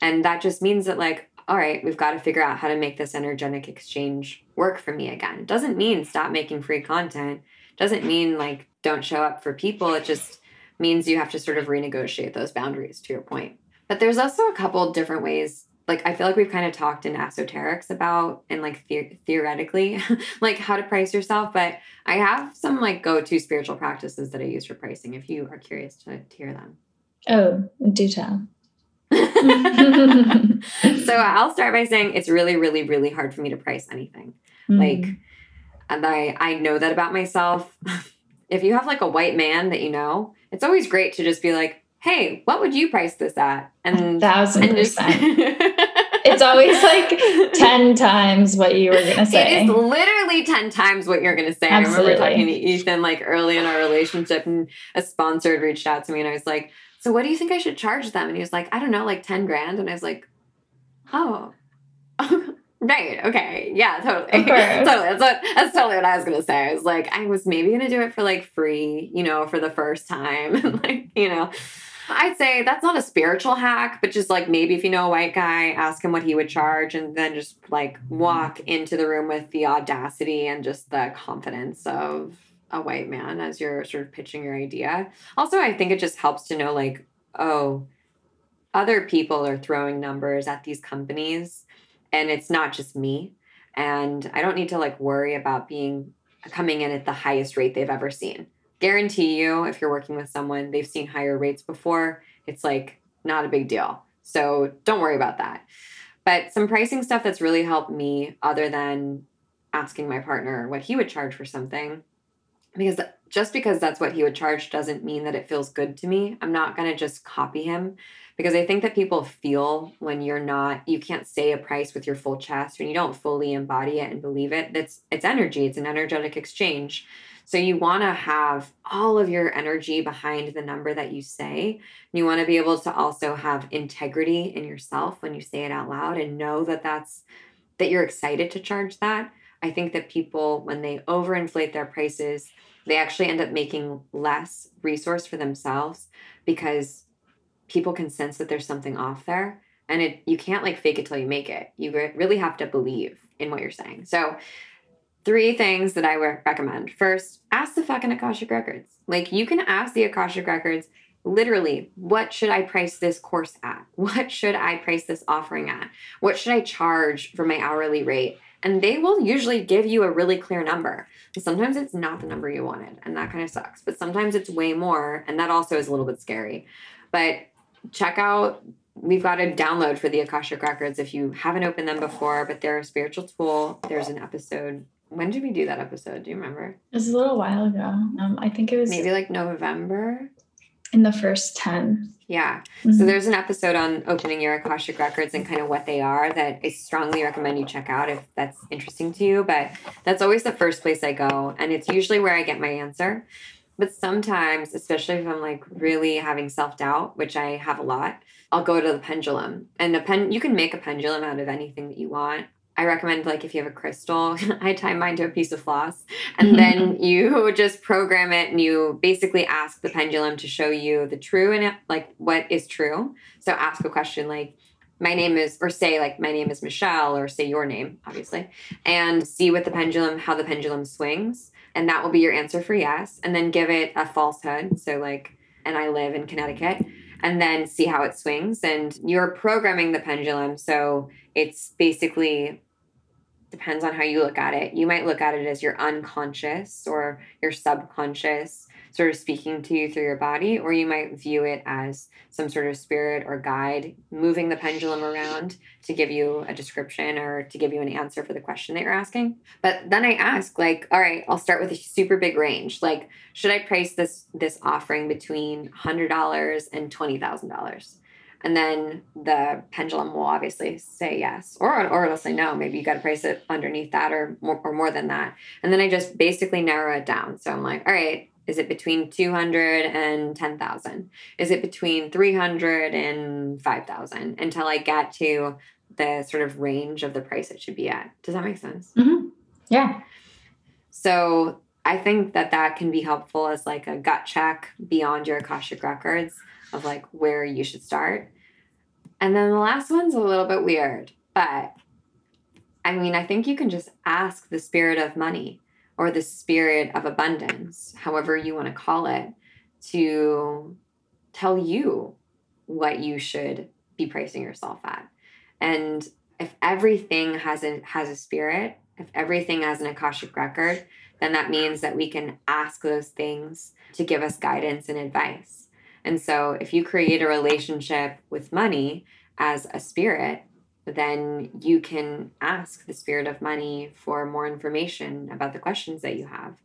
And that just means that, like, all right, we've got to figure out how to make this energetic exchange work for me again. It doesn't mean stop making free content, doesn't mean like don't show up for people. It just means you have to sort of renegotiate those boundaries to your point. But there's also a couple different ways like I feel like we've kind of talked in esoterics about and like the- theoretically like how to price yourself, but I have some like go-to spiritual practices that I use for pricing if you are curious to, to hear them. Oh, do tell. so I'll start by saying it's really really really hard for me to price anything. Mm. Like and I I know that about myself. if you have like a white man that you know, it's always great to just be like, "Hey, what would you price this at?" And thousand percent. It's always like 10 times what you were going to say. It is literally 10 times what you're going to say. Absolutely. I remember talking to Ethan like early in our relationship and a sponsor had reached out to me and I was like, so what do you think I should charge them? And he was like, I don't know, like 10 grand. And I was like, oh, right. Okay. Yeah, totally. totally. That's, what, that's totally what I was going to say. I was like, I was maybe going to do it for like free, you know, for the first time. and like, you know, I'd say that's not a spiritual hack, but just like maybe if you know a white guy, ask him what he would charge and then just like walk into the room with the audacity and just the confidence of a white man as you're sort of pitching your idea. Also, I think it just helps to know like, oh, other people are throwing numbers at these companies and it's not just me. And I don't need to like worry about being coming in at the highest rate they've ever seen guarantee you if you're working with someone they've seen higher rates before it's like not a big deal. So don't worry about that. But some pricing stuff that's really helped me other than asking my partner what he would charge for something because just because that's what he would charge doesn't mean that it feels good to me. I'm not going to just copy him because i think that people feel when you're not you can't say a price with your full chest when you don't fully embody it and believe it that's it's energy. It's an energetic exchange so you want to have all of your energy behind the number that you say. You want to be able to also have integrity in yourself when you say it out loud and know that that's that you're excited to charge that. I think that people when they overinflate their prices, they actually end up making less resource for themselves because people can sense that there's something off there and it you can't like fake it till you make it. You really have to believe in what you're saying. So three things that I would recommend. First, ask the fucking Akashic Records. Like you can ask the Akashic Records literally, what should I price this course at? What should I price this offering at? What should I charge for my hourly rate? And they will usually give you a really clear number. Sometimes it's not the number you wanted, and that kind of sucks. But sometimes it's way more, and that also is a little bit scary. But check out we've got a download for the Akashic Records if you haven't opened them before, but they're a spiritual tool. There's an episode when did we do that episode? Do you remember? It was a little while ago. Um, I think it was maybe like November. In the first 10. Yeah. Mm-hmm. So there's an episode on opening your Akashic records and kind of what they are that I strongly recommend you check out if that's interesting to you. But that's always the first place I go. And it's usually where I get my answer. But sometimes, especially if I'm like really having self doubt, which I have a lot, I'll go to the pendulum. And the pen you can make a pendulum out of anything that you want. I recommend like if you have a crystal, I tie mine to a piece of floss, and mm-hmm. then you just program it, and you basically ask the pendulum to show you the true and like what is true. So ask a question like, "My name is," or say like, "My name is Michelle," or say your name, obviously, and see what the pendulum, how the pendulum swings, and that will be your answer for yes. And then give it a falsehood. So like, and I live in Connecticut and then see how it swings. And you're programming the pendulum. So it's basically depends on how you look at it. You might look at it as your unconscious or your subconscious sort of speaking to you through your body, or you might view it as some sort of spirit or guide moving the pendulum around to give you a description or to give you an answer for the question that you're asking. But then I ask, like, all right, I'll start with a super big range. Like, should I price this this offering between hundred dollars and twenty thousand dollars? And then the pendulum will obviously say yes or or it'll say no. Maybe you got to price it underneath that or more, or more than that. And then i just basically narrow it down. So i'm like all right is it between 200 and 10,000 is it between 300 and 5,000 until i get to the sort of range of the price it should be at. Does that make sense? Mm-hmm. yeah. So i think that that can be helpful as like a gut check beyond your akashic records of like where you should start and then the last one's a little bit weird, but I mean, I think you can just ask the spirit of money or the spirit of abundance, however you want to call it, to tell you what you should be pricing yourself at. And if everything has a has a spirit, if everything has an akashic record, then that means that we can ask those things to give us guidance and advice. And so if you create a relationship with money as a spirit, then you can ask the spirit of money for more information about the questions that you have.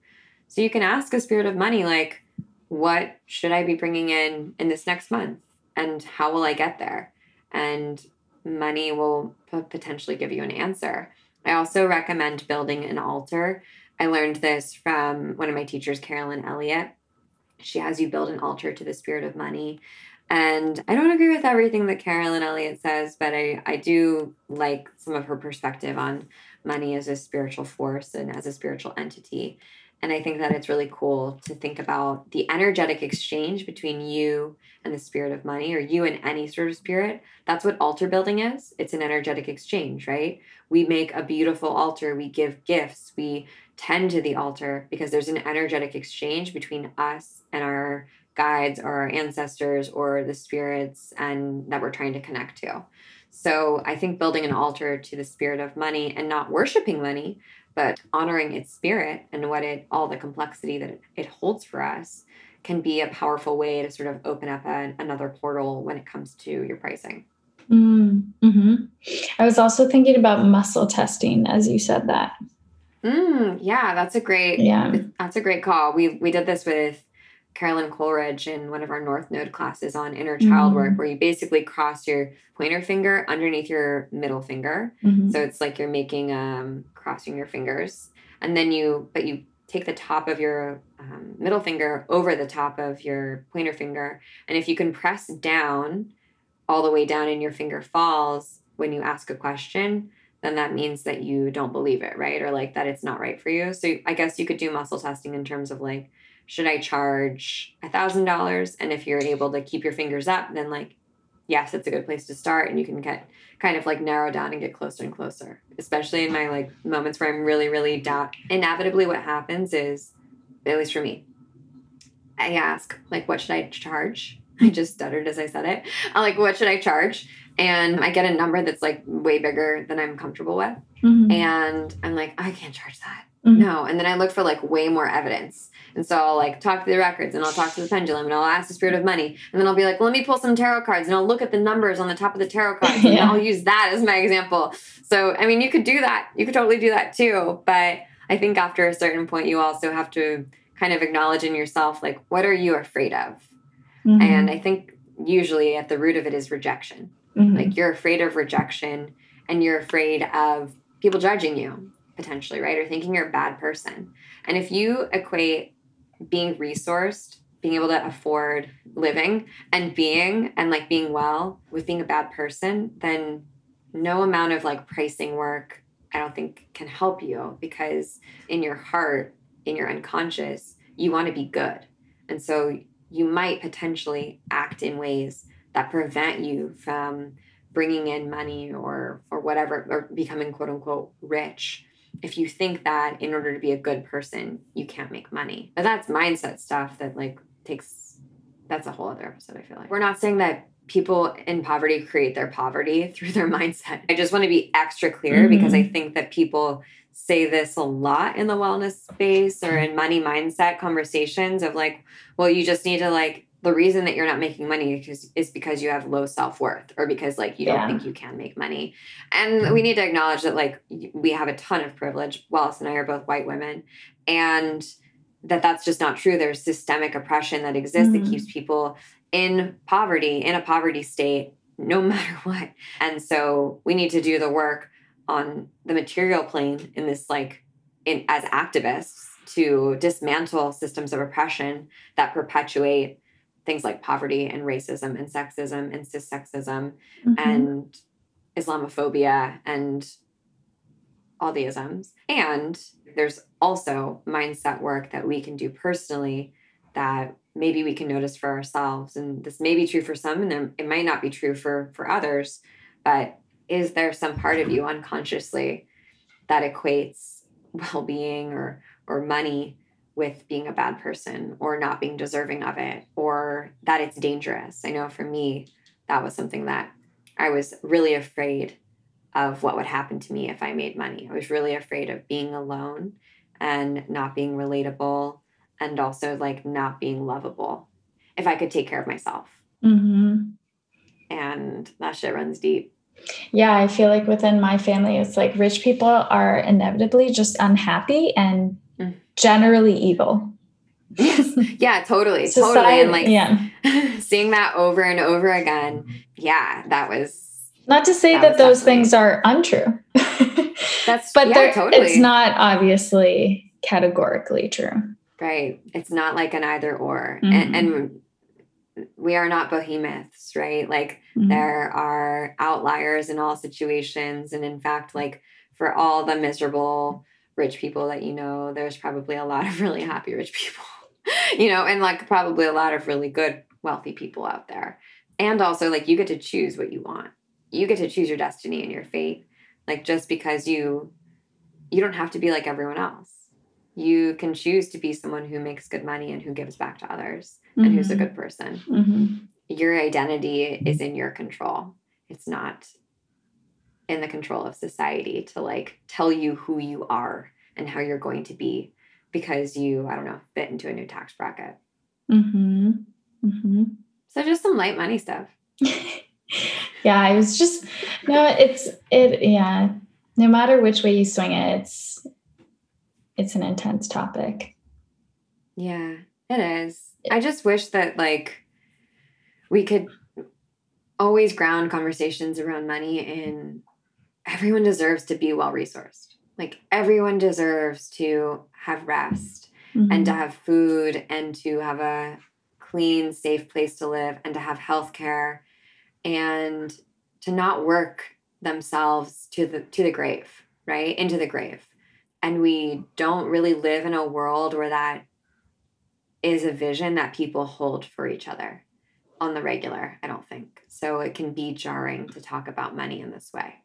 So you can ask a spirit of money, like, what should I be bringing in in this next month? And how will I get there? And money will potentially give you an answer. I also recommend building an altar. I learned this from one of my teachers, Carolyn Elliott. She has you build an altar to the spirit of money. And I don't agree with everything that Carolyn Elliott says, but I, I do like some of her perspective on money as a spiritual force and as a spiritual entity. And I think that it's really cool to think about the energetic exchange between you and the spirit of money, or you and any sort of spirit. That's what altar building is. It's an energetic exchange, right? We make a beautiful altar, we give gifts, we tend to the altar because there's an energetic exchange between us and our guides or our ancestors or the spirits and that we're trying to connect to. So I think building an altar to the spirit of money and not worshiping money, but honoring its spirit and what it all the complexity that it holds for us can be a powerful way to sort of open up a, another portal when it comes to your pricing. Mm, hmm I was also thinking about muscle testing as you said that. Mm, yeah, that's a great yeah. That's a great call. We we did this with Carolyn Coleridge in one of our North Node classes on inner child mm-hmm. work, where you basically cross your pointer finger underneath your middle finger. Mm-hmm. So it's like you're making um crossing your fingers, and then you but you take the top of your um, middle finger over the top of your pointer finger, and if you can press down all the way down and your finger falls when you ask a question then that means that you don't believe it, right? Or like that it's not right for you. So I guess you could do muscle testing in terms of like, should I charge a thousand dollars? And if you're able to keep your fingers up, then like, yes, it's a good place to start, and you can get kind of like narrow down and get closer and closer. Especially in my like moments where I'm really, really doubt. Inevitably, what happens is, at least for me, I ask like, what should I charge? I just stuttered as I said it. I'm like, what should I charge? And I get a number that's like way bigger than I'm comfortable with. Mm-hmm. And I'm like, I can't charge that. Mm-hmm. No. And then I look for like way more evidence. And so I'll like talk to the records and I'll talk to the pendulum and I'll ask the spirit of money. And then I'll be like, well, let me pull some tarot cards and I'll look at the numbers on the top of the tarot cards yeah. and I'll use that as my example. So, I mean, you could do that. You could totally do that too. But I think after a certain point, you also have to kind of acknowledge in yourself, like, what are you afraid of? Mm-hmm. And I think usually at the root of it is rejection. Mm-hmm. Like you're afraid of rejection and you're afraid of people judging you potentially, right? Or thinking you're a bad person. And if you equate being resourced, being able to afford living and being and like being well with being a bad person, then no amount of like pricing work I don't think can help you because in your heart, in your unconscious, you want to be good. And so you might potentially act in ways that prevent you from bringing in money or or whatever or becoming quote unquote rich if you think that in order to be a good person you can't make money but that's mindset stuff that like takes that's a whole other episode i feel like we're not saying that people in poverty create their poverty through their mindset. I just want to be extra clear mm-hmm. because I think that people say this a lot in the wellness space or in money mindset conversations of like, well, you just need to like the reason that you're not making money is, is because you have low self-worth or because like you don't think you can make money. And we need to acknowledge that like we have a ton of privilege wallace and i are both white women and that that's just not true. There's systemic oppression that exists mm-hmm. that keeps people in poverty in a poverty state no matter what. And so we need to do the work on the material plane in this like in as activists to dismantle systems of oppression that perpetuate things like poverty and racism and sexism and cissexism mm-hmm. and Islamophobia and all the isms. And there's also mindset work that we can do personally that maybe we can notice for ourselves. And this may be true for some, and it might not be true for for others. But is there some part of you unconsciously that equates well-being or or money with being a bad person or not being deserving of it or that it's dangerous. I know for me, that was something that I was really afraid of what would happen to me if I made money. I was really afraid of being alone and not being relatable and also like not being lovable if I could take care of myself. Mm-hmm. And that shit runs deep. Yeah, I feel like within my family, it's like rich people are inevitably just unhappy and generally evil. yes. yeah, totally. Society, totally. And like yeah. seeing that over and over again. Yeah, that was not to say that, that those things are untrue. That's but yeah, totally. it's not obviously categorically true. Right. It's not like an either or. Mm-hmm. And, and we are not behemoths, right? Like mm-hmm. there are outliers in all situations. And in fact, like for all the miserable rich people that you know, there's probably a lot of really happy rich people, you know, and like probably a lot of really good, wealthy people out there. And also, like, you get to choose what you want. You get to choose your destiny and your fate. Like, just because you, you don't have to be like everyone else. You can choose to be someone who makes good money and who gives back to others mm-hmm. and who's a mm-hmm. good person. Mm-hmm. Your identity is in your control. It's not in the control of society to like tell you who you are and how you're going to be because you, I don't know, fit into a new tax bracket. Mm-hmm. Mm-hmm. So just some light money stuff. yeah, I was just no, it's it yeah. No matter which way you swing it, it's it's an intense topic. Yeah, it is. I just wish that like we could always ground conversations around money in everyone deserves to be well resourced. Like everyone deserves to have rest mm-hmm. and to have food and to have a clean, safe place to live and to have health care and to not work themselves to the to the grave, right? Into the grave. And we don't really live in a world where that is a vision that people hold for each other on the regular, I don't think. So it can be jarring to talk about money in this way.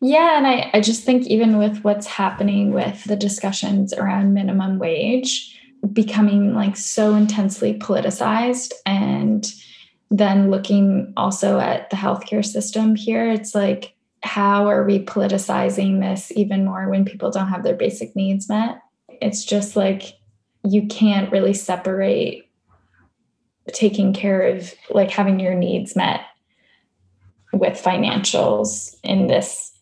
Yeah, and I, I just think even with what's happening with the discussions around minimum wage becoming like so intensely politicized and then looking also at the healthcare system here, it's like, how are we politicizing this even more when people don't have their basic needs met? It's just like you can't really separate taking care of like having your needs met with financials in this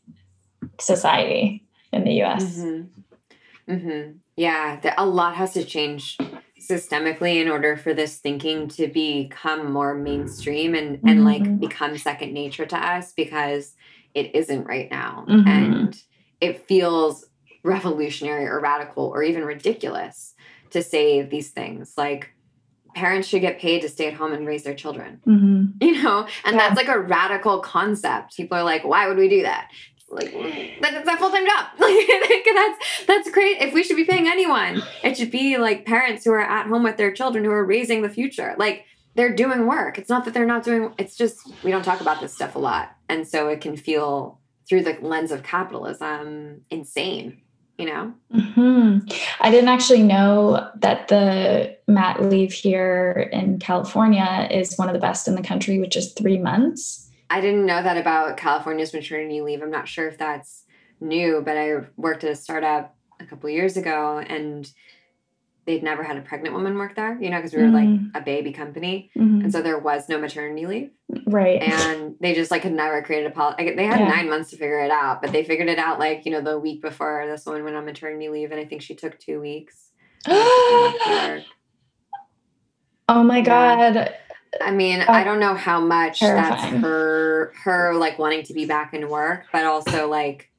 society in the US. Mm-hmm. Mm-hmm. Yeah, a lot has to change systemically in order for this thinking to become more mainstream and and mm-hmm. like become second nature to us because it isn't right now mm-hmm. and it feels revolutionary or radical or even ridiculous to say these things like parents should get paid to stay at home and raise their children. Mm-hmm. You know, and yeah. that's like a radical concept. People are like, why would we do that? Like that's a full time job. Like that's that's great. If we should be paying anyone, it should be like parents who are at home with their children who are raising the future. Like they're doing work. It's not that they're not doing. It's just we don't talk about this stuff a lot, and so it can feel through the lens of capitalism insane you know mm-hmm. I didn't actually know that the mat leave here in California is one of the best in the country, which is three months. I didn't know that about California's maternity leave. I'm not sure if that's new, but I worked at a startup a couple years ago and they'd never had a pregnant woman work there, you know, because we were Mm. like a baby company. Mhm. And so there was no maternity leave. Right. And they just like had never created a policy. They had Yeah. nine months to figure it out, but they figured it out like, you know, the week before this woman went on maternity leave. And I think she took two weeks. oh my God. I mean, Oh, I don't know how much terrifying. that's her her like wanting to be back in work, but also like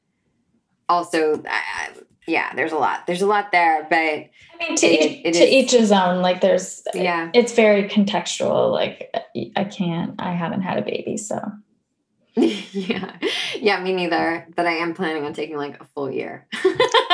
also uh, yeah, there's a lot. There's a lot there, but I mean, to, It- each, it to each his own. Like, there's, yeah. it's very contextual. Like, I can't, I haven't had a baby. So, yeah. Yeah, me neither, but I am planning on taking like a full year.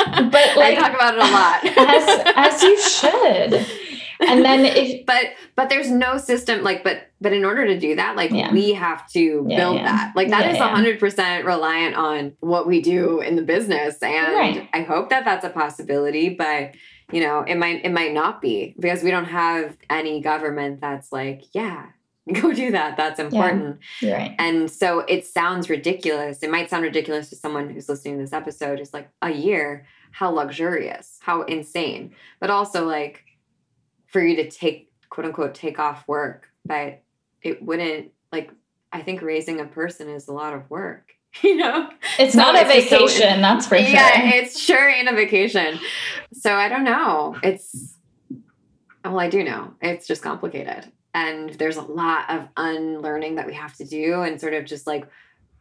But, like, I talk about it a lot. as, as you should. And then if, but but there's no system like but but in order to do that like Yeah. we have to Yeah, build yeah. that like that Yeah, is yeah. 100% reliant on what we do in the business and Right. i hope that that's a possibility but you know it might it might not be because we don't have any government that's like yeah go do that that's important you're right. and so it sounds ridiculous. It might sound ridiculous to someone who's listening to this episode. It's like a year, how luxurious, how insane. But also like for you to take quote unquote take off work, but it wouldn't like I think raising a person is a lot of work. You know? It's So not a it's just so- vacation, that's for yeah, sure. it's sure ain't a vacation. So I don't know. It's well, I do know. It's just complicated. And there's a lot of unlearning that we have to do and sort of just like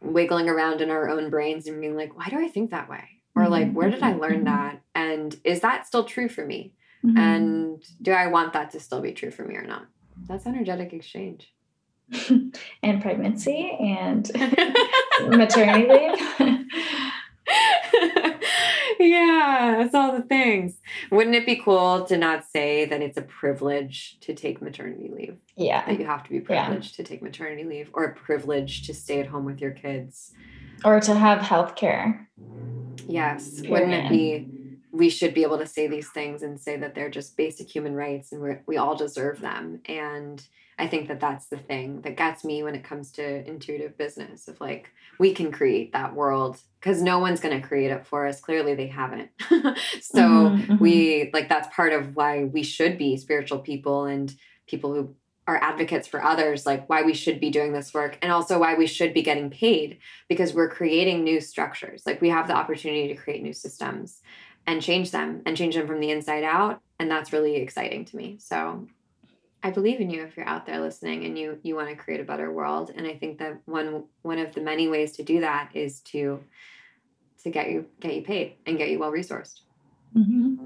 wiggling around in our own brains and being like, why do I think that way? Or like, where did I learn mhm. that? And is that still true for me? Mhm. And do I want that to still be true for me or not? That's energetic exchange. and pregnancy and maternity leave. yeah, it's all the things. Wouldn't it be cool to not say that it's a privilege to take maternity leave? yeah. That you have to be privileged to take maternity leave or a privilege to stay at home with your kids. Or to have health care. Yes. Wouldn't it be? We should be able to say these things and say that they're just basic human rights and we're, we all deserve them. And I think that that's the thing that gets me when it comes to intuitive business of like, we can create that world because no one's going to create it for us. Clearly, they haven't. so Mhm, mhm. we like that's part of why we should be spiritual people and people who are advocates for others like why we should be doing this work and also why we should be getting paid because we're creating new structures like we have the opportunity to create new systems and change them and change them from the inside out. And that's really exciting to me. So i believe in you if you're out there listening and you you want to create a better world. And i think that one one of the many ways to do that is to to get you get you paid and get you well resourced. Mhm.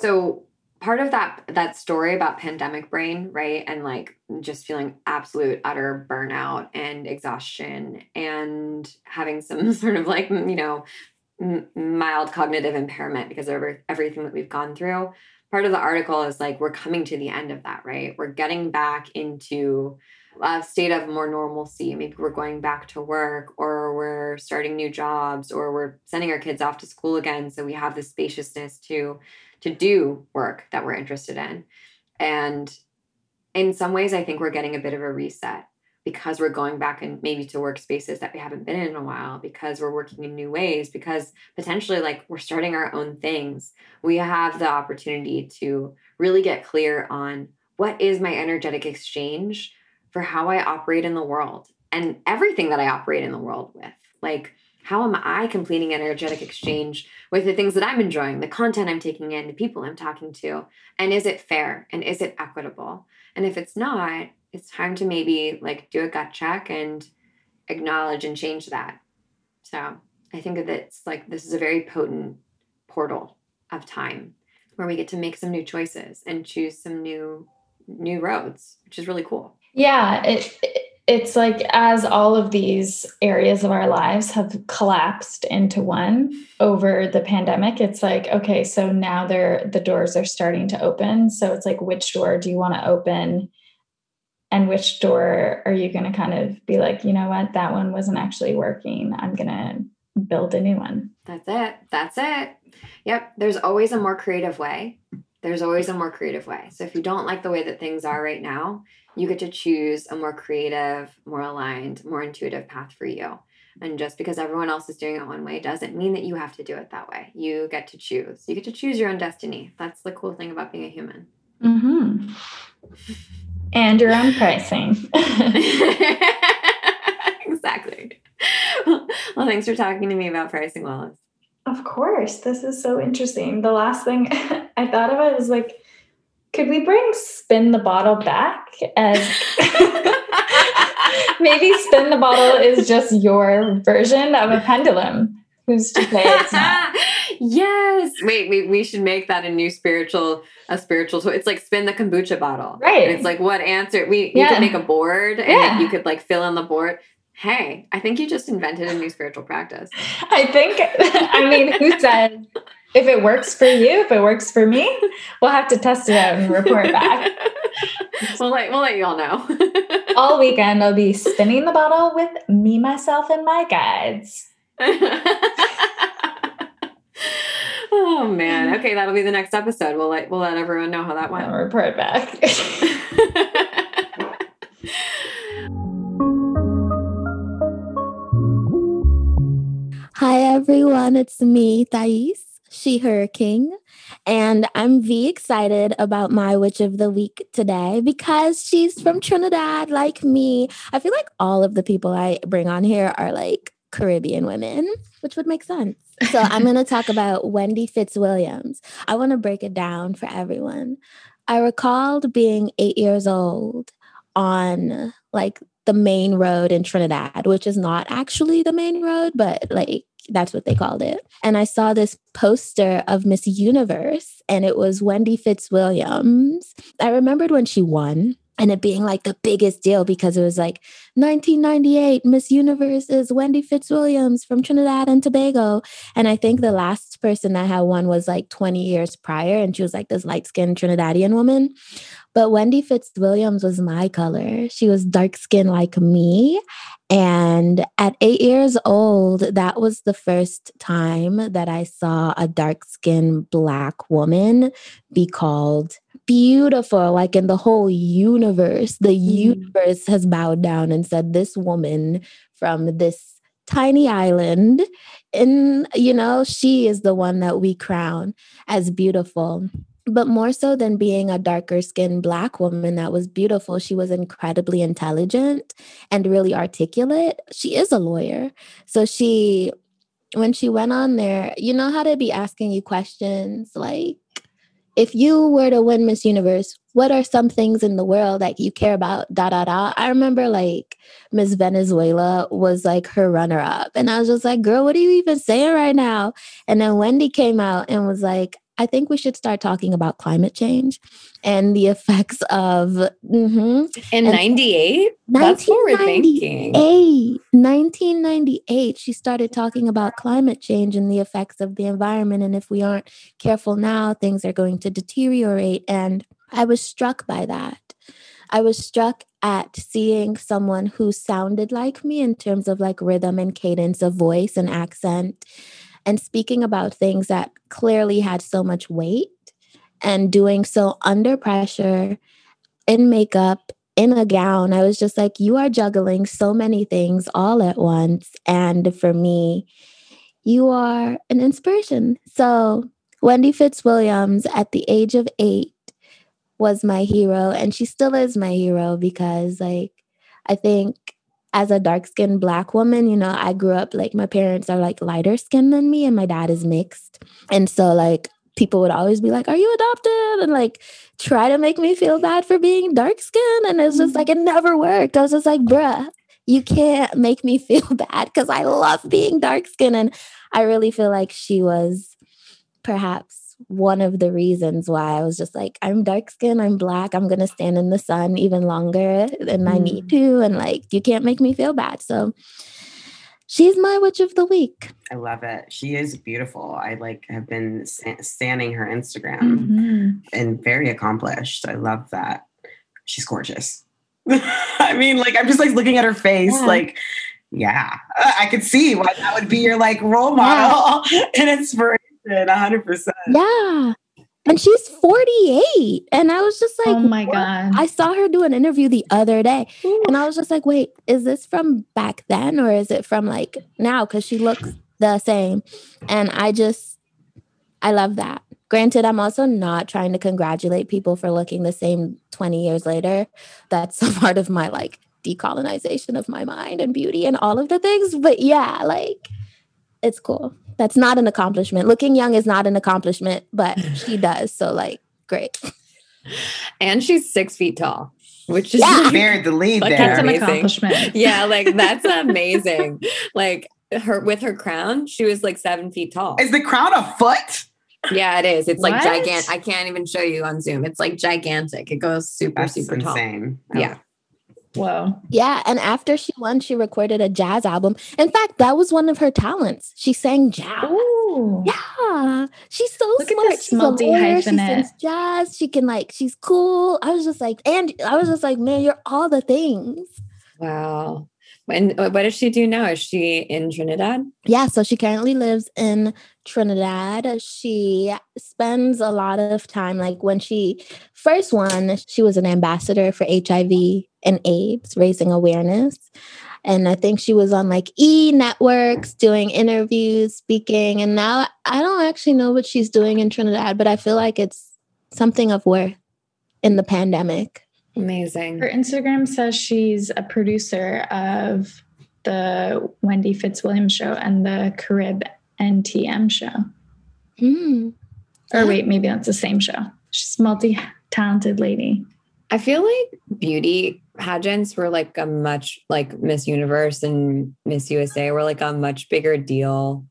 so part of that that story about pandemic brain right? And like just feeling absolute utter burnout and exhaustion and having some sort of like you know mild cognitive impairment because of everything that we've gone through. Part of the article is like we're coming to the end of that right? We're getting back into a state of more normalcy. Maybe we're going back to work or we're starting new jobs or we're sending our kids off to school again. So we have the spaciousness to to do work that we're interested in. And in some ways, I think we're getting a bit of a reset because we're going back and maybe to workspaces that we haven't been in in a while, because we're working in new ways, because potentially like we're starting our own things. We have the opportunity to really get clear on what is my energetic exchange for how I operate in the world and everything that I operate in the world with. Like, how am I completing energetic exchange with the things that I'm enjoying, the content I'm taking in, the people I'm talking to? And is it fair and is it equitable? And if it's not, it's time to maybe like do a gut check and acknowledge and change that. So I think that it's like this is a very potent portal of time where we get to make some new choices and choose some new new roads, which is really cool. Yeah, it, it it's like as all of these areas of our lives have collapsed into one over the pandemic, it's like, okay, so now they're the doors are starting to open. So it's like which door do you want to open? And which door are you going to kind of be like, you know what, that one wasn't actually working. I'm going to build a new one. That's it. That's it. Yep. There's always a more creative way. There's always a more creative way. So if you don't like the way that things are right now, you get to choose a more creative, more aligned, more intuitive path for you. And just because everyone else is doing it one way doesn't mean that you have to do it that way. You get to choose. You get to choose your own destiny. That's the cool thing about being a human. Mm-hmm. And your own pricing. exactly. Well, thanks for talking to me about pricing, Wallace. Of course. This is so interesting. The last thing I thought about was like, could we bring spin the bottle back as maybe spin the bottle is just your version of a pendulum? Who's to say it's not? yes. Wait, we, we should make that a new spiritual a spiritual toy. It's like spin the kombucha bottle. Right. And it's like what answer we you Yeah. could make a board and Yeah. you could like fill in the board. Hey, I think you just invented a new spiritual practice. I think, I mean, who said if it works for you, if it works for me, we'll have to test it out and report back. we'll let we'll let you all know. All weekend, I'll be spinning the bottle with me, myself, and my guides. oh man. Okay, that'll be the next episode. We'll let we'll let everyone know how that went. I'll report back. Hi everyone, it's me, Thais, she, her king, and I'm V excited about my witch of the week today because she's from Trinidad, like me. I feel like all of the people I bring on here are like Caribbean women, which would make sense. So I'm going to talk about Wendy Fitzwilliams. I want to break it down for everyone. I recalled being eight years old on like the main road in Trinidad, which is not actually the main road, but like that's what they called it. And I saw this poster of Miss Universe and it was Wendy Fitzwilliams. I remembered when she won and it being like the biggest deal because it was like 1998 Miss Universe is Wendy Fitzwilliams from Trinidad and Tobago. And I think the last person that had won was like 20 years prior and she was like this light-skinned Trinidadian woman. But Wendy Fitzwilliams was my color. She was dark skinned like me. And at eight years old, that was the first time that I saw a dark skinned Black woman be called beautiful. Like in the whole universe, the mm. universe has bowed down and said, This woman from this tiny island, and you know, she is the one that we crown as beautiful but more so than being a darker skinned black woman that was beautiful she was incredibly intelligent and really articulate. She is a lawyer. So she when she went on there you know how to be asking you questions? Like if you were to win miss universe what are some things in the world that you care about da da da? I remember like miss venezuela was like her runner up and i was just like girl what are you even saying right now? And then wendy came out and was like I think we should start talking about climate change and the effects of mhm, In And- 98? That's what we're thinking. 1998. She started talking about climate change and the effects of the environment. And if we aren't careful now, things are going to deteriorate. And I was struck by that. I was struck at seeing someone who sounded like me in terms of like rhythm and cadence of voice and accent and speaking about things that clearly had so much weight and doing so under pressure in makeup in a gown. I was just like you are juggling so many things all at once. And for me you are an inspiration. So wendy fitzwilliams at the age of 8 was my hero. And she still is my hero because like i think as a dark skinned black woman, you know, I grew up like my parents are like lighter skinned than me and my dad is mixed. And so like people would always be like, Are you adopted? And like try to make me feel bad for being dark skinned. And it's just like it never worked. I was just like, bruh, you can't make me feel bad because I love being dark skinned. And I really feel like she was perhaps one of the reasons why I was just like, I'm dark skinned, I'm black, I'm gonna stand in the sun even longer than mm. I need mm. to. And like, you can't make me feel bad. So she's my witch of the week. I love it. She is beautiful. I like have been standing her Instagram mm-hmm. and very accomplished. I love that. She's gorgeous. I mean, like, I'm just like looking at her face, yeah. like, yeah, I could see why that would be your like role model. Yeah. and it's very, 100 percent. Yeah. And she's 48 and i was just like oh my what? god. I saw her do an interview the other day. Ooh. and i was just like wait is this from back then or is it from like now? Because she looks the same. And i just i love that. Granted i'm also not trying to congratulate people for looking the same 20 years later. That's a part of my like decolonization of my mind and beauty and all of the things. But yeah like it's cool. That's not an accomplishment. Looking young is not an accomplishment, but she does. So, like, great. And she's six feet tall, which is Yeah. like- Buried the lead Like, That's an amazing. accomplishment. yeah, like that's amazing. like her with her crown, she was like seven feet tall. Is the crown a foot? Yeah, it is. It's like What? gigantic. I can't even show you on Zoom. It's like gigantic. It goes super, That's super tall. insane. Yeah. Whoa. Yeah. And after she won, she recorded a jazz album. In fact, that was one of her talents. She sang jazz. Ooh. Yeah. She's so Look smart. she's a lawyer. She sings jazz. She can, like, she's cool. I was just like, and I was just like, man, you're all the things. Wow. And uh, what does she do now? Is she in Trinidad? Yeah, so she currently lives in Trinidad. She spends a lot of time, like when she first won, she was an ambassador for HIV and AIDS, raising awareness. And I think she was on like E networks doing interviews, speaking. And now I don't actually know what she's doing in Trinidad, but I feel like it's something of worth in the pandemic. Amazing. Her Instagram says she's a producer of the Wendy Fitzwilliams show and the Carib NTM show. Hmm. Or wait, maybe that's the same show. She's multi talented lady. I feel like beauty pageants were like a much like Miss Universe and Miss USA were like a much bigger deal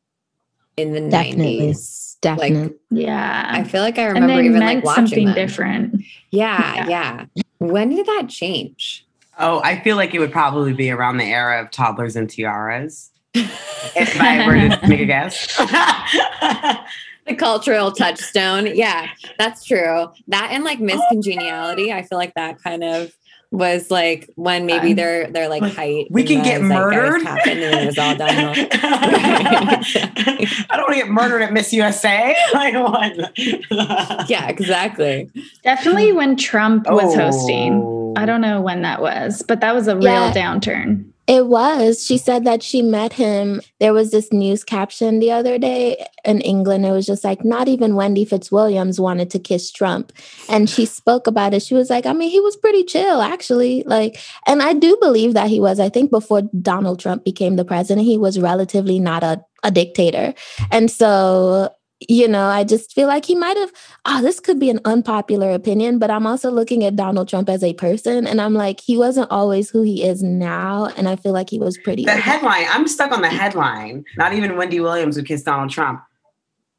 in the Definitely. nineties. Definitely. Like Yeah. I feel like I and remember they even meant like watching something them. different. Yeah, Yeah. yeah, When did that change? Oh, I feel like it would probably be around the era of toddlers and tiaras. If I were to make a guess. the cultural touchstone. Yeah, that's true. That and like Miss Congeniality. I feel like that kind of was like when maybe Um, their their like like, height. we can get murdered. Happened and it was all downhill. I don't want to get murdered at Miss USA. Like what? yeah, exactly. Definitely when Trump was Oh. hosting. I don't know when that was, but that was a real Yeah. downturn. It was. She said that she met him. There was this news caption the other day in England. It was just like, not even Wendy Fitzwilliams wanted to kiss Trump. And she spoke about it. She was like, I mean, he was pretty chill, actually. Like, and I do believe that he was. I think before Donald Trump became the president, he was relatively not a, a dictator. And so, you know, I just feel like he might have, oh, this could be an unpopular opinion, but I'm also looking at Donald Trump as a person. And I'm like, he wasn't always who he is now. And I feel like he was pretty. The open. headline. I'm stuck on the headline. Not even Wendy Williams would kiss Donald Trump.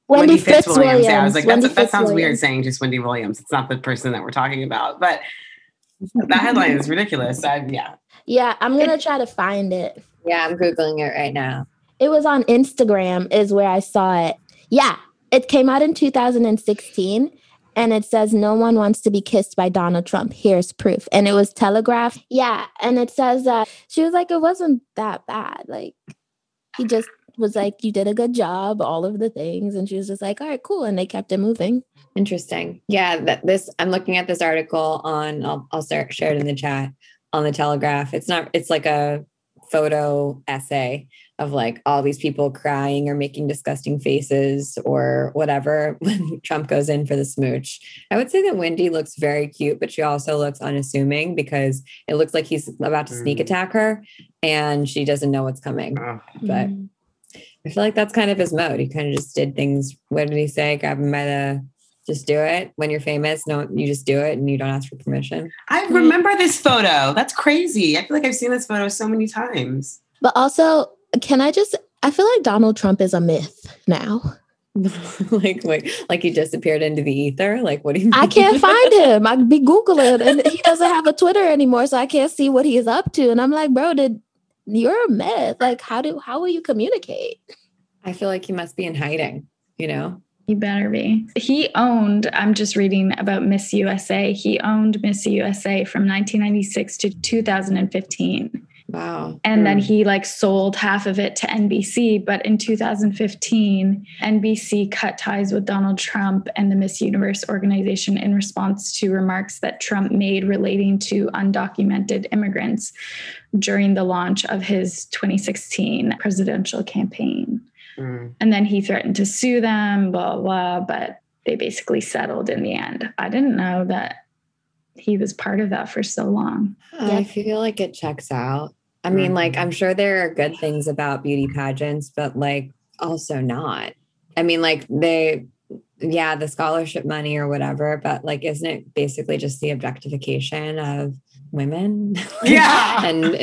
Wendy, Fitzwilliams. Yeah, I was like, Wendy that's, that sounds weird saying just Wendy Williams. It's not the person that we're talking about. But that headline is ridiculous. I, yeah. Yeah, I'm gonna try to find it. Yeah, I'm googling it right now. It was on Instagram, is where I saw it. Yeah, it came out in 2016, and it says no one wants to be kissed by Donald Trump. Here's proof, and it was Telegraph. Yeah, and it says that she was like, it wasn't that bad. Like he just was like, you did a good job, all of the things, and she was just like, all right, cool, and they kept it moving. Interesting. Yeah, that this I'm looking at this article on I'll I'll start, share it in the chat on the Telegraph. It's not it's like a photo essay of like all these people crying or making disgusting faces or whatever when Trump goes in for the smooch. I would say that Wendy looks very cute, but she also looks unassuming because it looks like he's about to sneak Mm. attack her and she doesn't know what's coming. Oh, But Mm. I feel like that's kind of his mode. He kind of just did things. What did he say? Grab him by the. Just do it. When you're famous, no, you just do it and you don't ask for permission. I mm. remember this photo. That's crazy. I feel like I've seen this photo so many times. But also, can I just? I feel like Donald Trump is a myth now. like, like, like he disappeared into the ether. Like, what do you? I can't find him. I'd be googling, and he doesn't have a Twitter anymore, so I can't see what he is up to. And I'm like, bro, did you're a myth? Like, how do how will you communicate? I feel like he must be in hiding. You know. He better be. He owned, I'm just reading about Miss USA. He owned Miss USA from 1996 to 2015. Wow. And then Hmm. he like sold half of it to NBC. But in 2015, NBC cut ties with Donald Trump and the Miss Universe organization in response to remarks that Trump made relating to undocumented immigrants during the launch of his 2016 presidential campaign. Mm. And then he threatened to sue them, blah, blah, but they basically settled in the end. I didn't know that he was part of that for so long. I feel like it checks out. I mean, like, Mhm. I'm sure there are good things about beauty pageants, but like also not. I mean, like, they, yeah, the scholarship money or whatever, but like, isn't it basically just the objectification of women? Yeah. and like,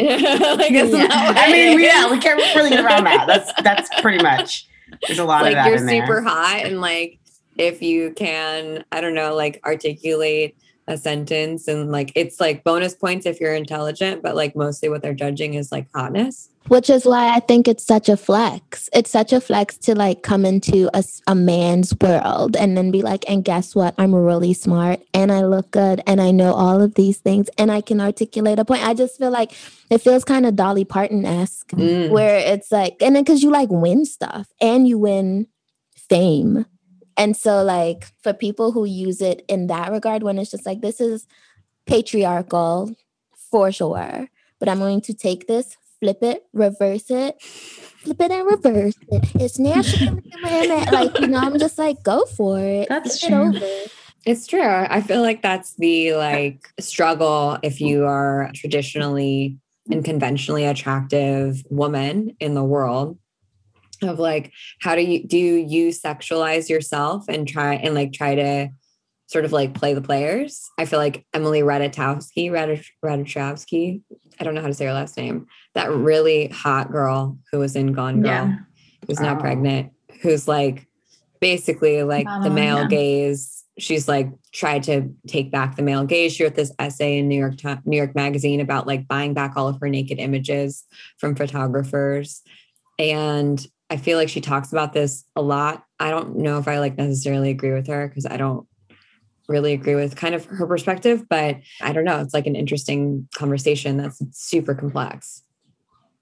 Yeah. I mean, we- yeah, we can't really get around that. That's that's pretty much. There's a lot like of that you're in there. super hot and like if you can i don't know like articulate a sentence and like it's like bonus points if you're intelligent but like mostly what they're judging is like hotness Which is why I think it's such a flex. It's such a flex to like come into a, a man's world and then be like, and guess what? I'm really smart and I look good and I know all of these things and I can articulate a point. I just feel like it feels kind of Dolly Parton esque Mm. where it's like, and then because you like win stuff and you win fame. And so, like, for people who use it in that regard, when it's just like, this is patriarchal for sure, but I'm going to take this, flip it, reverse it, flip it and reverse it. It's natural. like, you know, I'm just like, go for it. That's flip true. it over. it's true i feel like that's the like struggle if you are traditionally and conventionally attractive woman in the world of like how do you do you sexualize yourself and try and like try to sort of like play the players i feel like emily ratajkowski ratajkowski i don't know how to say her last name that really hot girl who was in gone girl Yeah. who's now Oh. pregnant who's like basically like the male yeah. gaze she's like tried to take back the male gaze she wrote this essay in new york new york magazine about like buying back all of her naked images from photographers and i feel like she talks about this a lot i don't know if i like necessarily agree with her because i don't really agree with kind of her perspective but i don't know it's like an interesting conversation that's super complex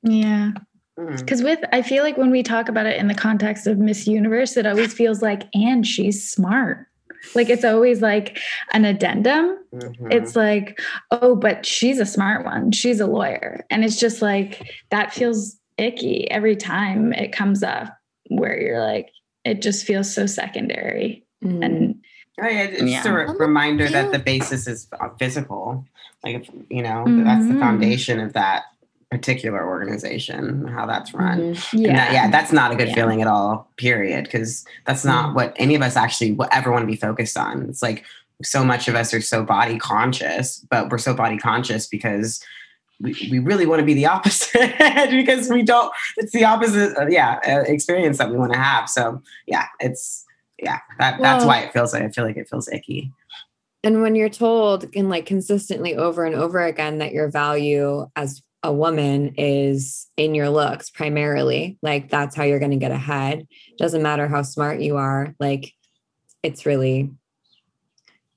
Yeah. Because with, I feel like when we talk about it in the context of Miss Universe, it always feels like, and she's smart. Like it's always like an addendum. Mhm. It's like, oh, but she's a smart one. She's a lawyer. And it's just like, that feels icky every time it comes up where you're like, it just feels so secondary. Mm. And Oh, yeah, it's just a re- I'm reminder that the basis is uh, physical. Like, if, you know, that's the Mhm. foundation of that particular organization, how that's run. Mhm. Yeah. that- yeah, that's not a good Yeah. feeling at all, period. Because that's not Mm. what any of us actually w- ever want to be focused on. It's like so much of us are so body conscious, but we're so body conscious because we, we really want to be the opposite because we don't, it's the opposite, uh, yeah, uh, experience that we want to have. So, yeah, it's, yeah, that, that's Well- why it feels like, I feel like it feels icky. And when you're told and like consistently over and over again that your value as a woman is in your looks primarily, like that's how you're going to get ahead. Doesn't matter how smart you are. Like it's really,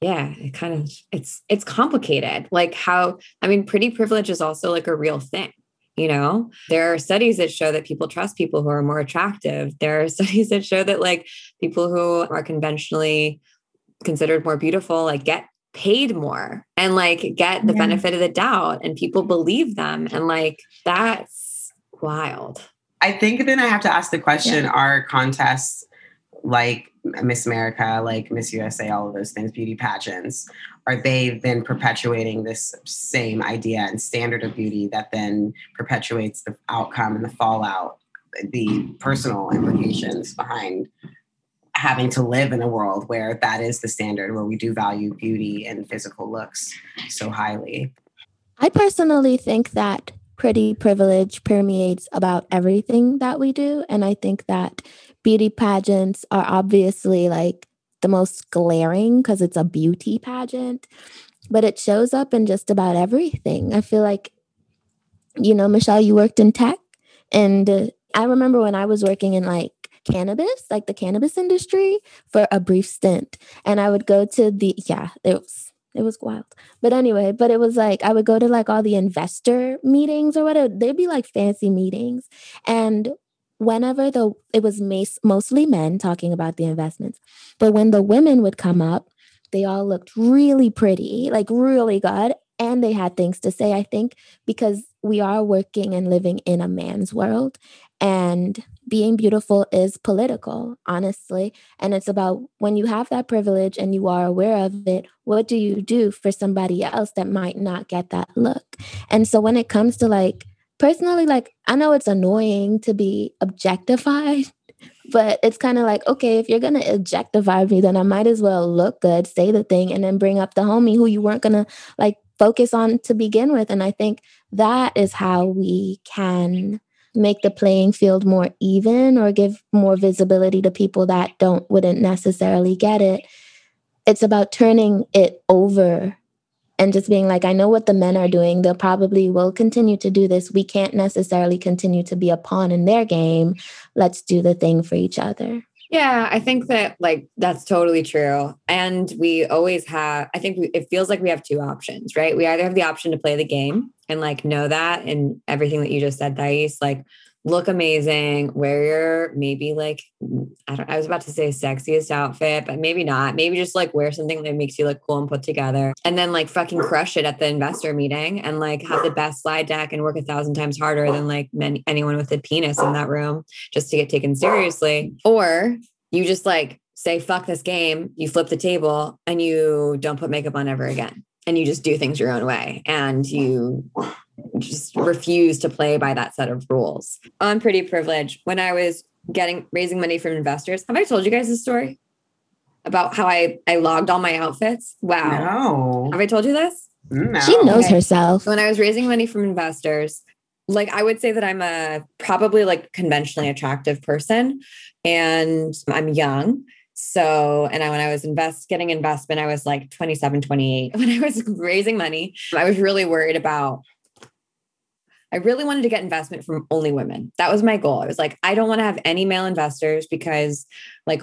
yeah, it kind of, it's, it's complicated. Like how, I mean, pretty privilege is also like a real thing. You know, there are studies that show that people trust people who are more attractive. There are studies that show that like people who are conventionally considered more beautiful like get paid more and like get the Yeah. benefit of the doubt and people believe them and like that's wild I think then I have to ask the question: Are contests like Miss America, like Miss USA, all of those things, beauty pageants, are they then perpetuating this same idea and standard of beauty that then perpetuates the outcome and the fallout, the personal implications behind having to live in a world where that is the standard, where we do value beauty and physical looks so highly? I personally think that pretty privilege permeates about everything that we do. And I think that beauty pageants are obviously like the most glaring because it's a beauty pageant, but it shows up in just about everything. I feel like, you know, Michelle, you worked in tech. And uh, I remember when I was working in like cannabis, like the cannabis industry for a brief stint. And I would go to the, yeah, it was it was wild. But anyway, but it was like I would go to like all the investor meetings or whatever. They'd be like fancy meetings. And whenever the it was mostly men talking about the investments. But when the women would come up, they all looked really pretty, like really good. And they had things to say, I think, because we are working and living in a man's world. And being beautiful is political, honestly. And it's about when you have that privilege and you are aware of it, what do you do for somebody else that might not get that look? And so when it comes to like, personally, like, I know it's annoying to be objectified, but it's kind of like, okay, if you're going to objectify me, then I might as well look good, say the thing, and then bring up the homie who you weren't going to like focus on to begin with. And I think that is how we can make the playing field more even or give more visibility to people that don't wouldn't necessarily get it it's about turning it over and just being like i know what the men are doing they'll probably will continue to do this we can't necessarily continue to be a pawn in their game let's do the thing for each other yeah, I think that like that's totally true. And we always have, I think we, it feels like we have two options, right? We either have the option to play the game and like know that and everything that you just said, Thais, like look amazing, wear your maybe like, I don't, I was about to say sexiest outfit, but maybe not. Maybe just like wear something that makes you look cool and put together and then like fucking crush it at the investor meeting and like have the best slide deck and work a thousand times harder than like many, anyone with a penis in that room just to get taken seriously. Or you just like say, fuck this game, you flip the table and you don't put makeup on ever again. And you just do things your own way and you just refuse to play by that set of rules. I'm pretty privileged. When I was getting raising money from investors, have I told you guys this story about how I, I logged all my outfits? Wow. No. Have I told you this? No. she knows Okay. herself when I was raising money from investors, like I would say that I'm a probably like conventionally attractive person and I'm young. So, and I, when I was invest getting investment, I was like 27, 28. When I was raising money, I was really worried about I really wanted to get investment from only women. That was my goal. I was like, I don't want to have any male investors because like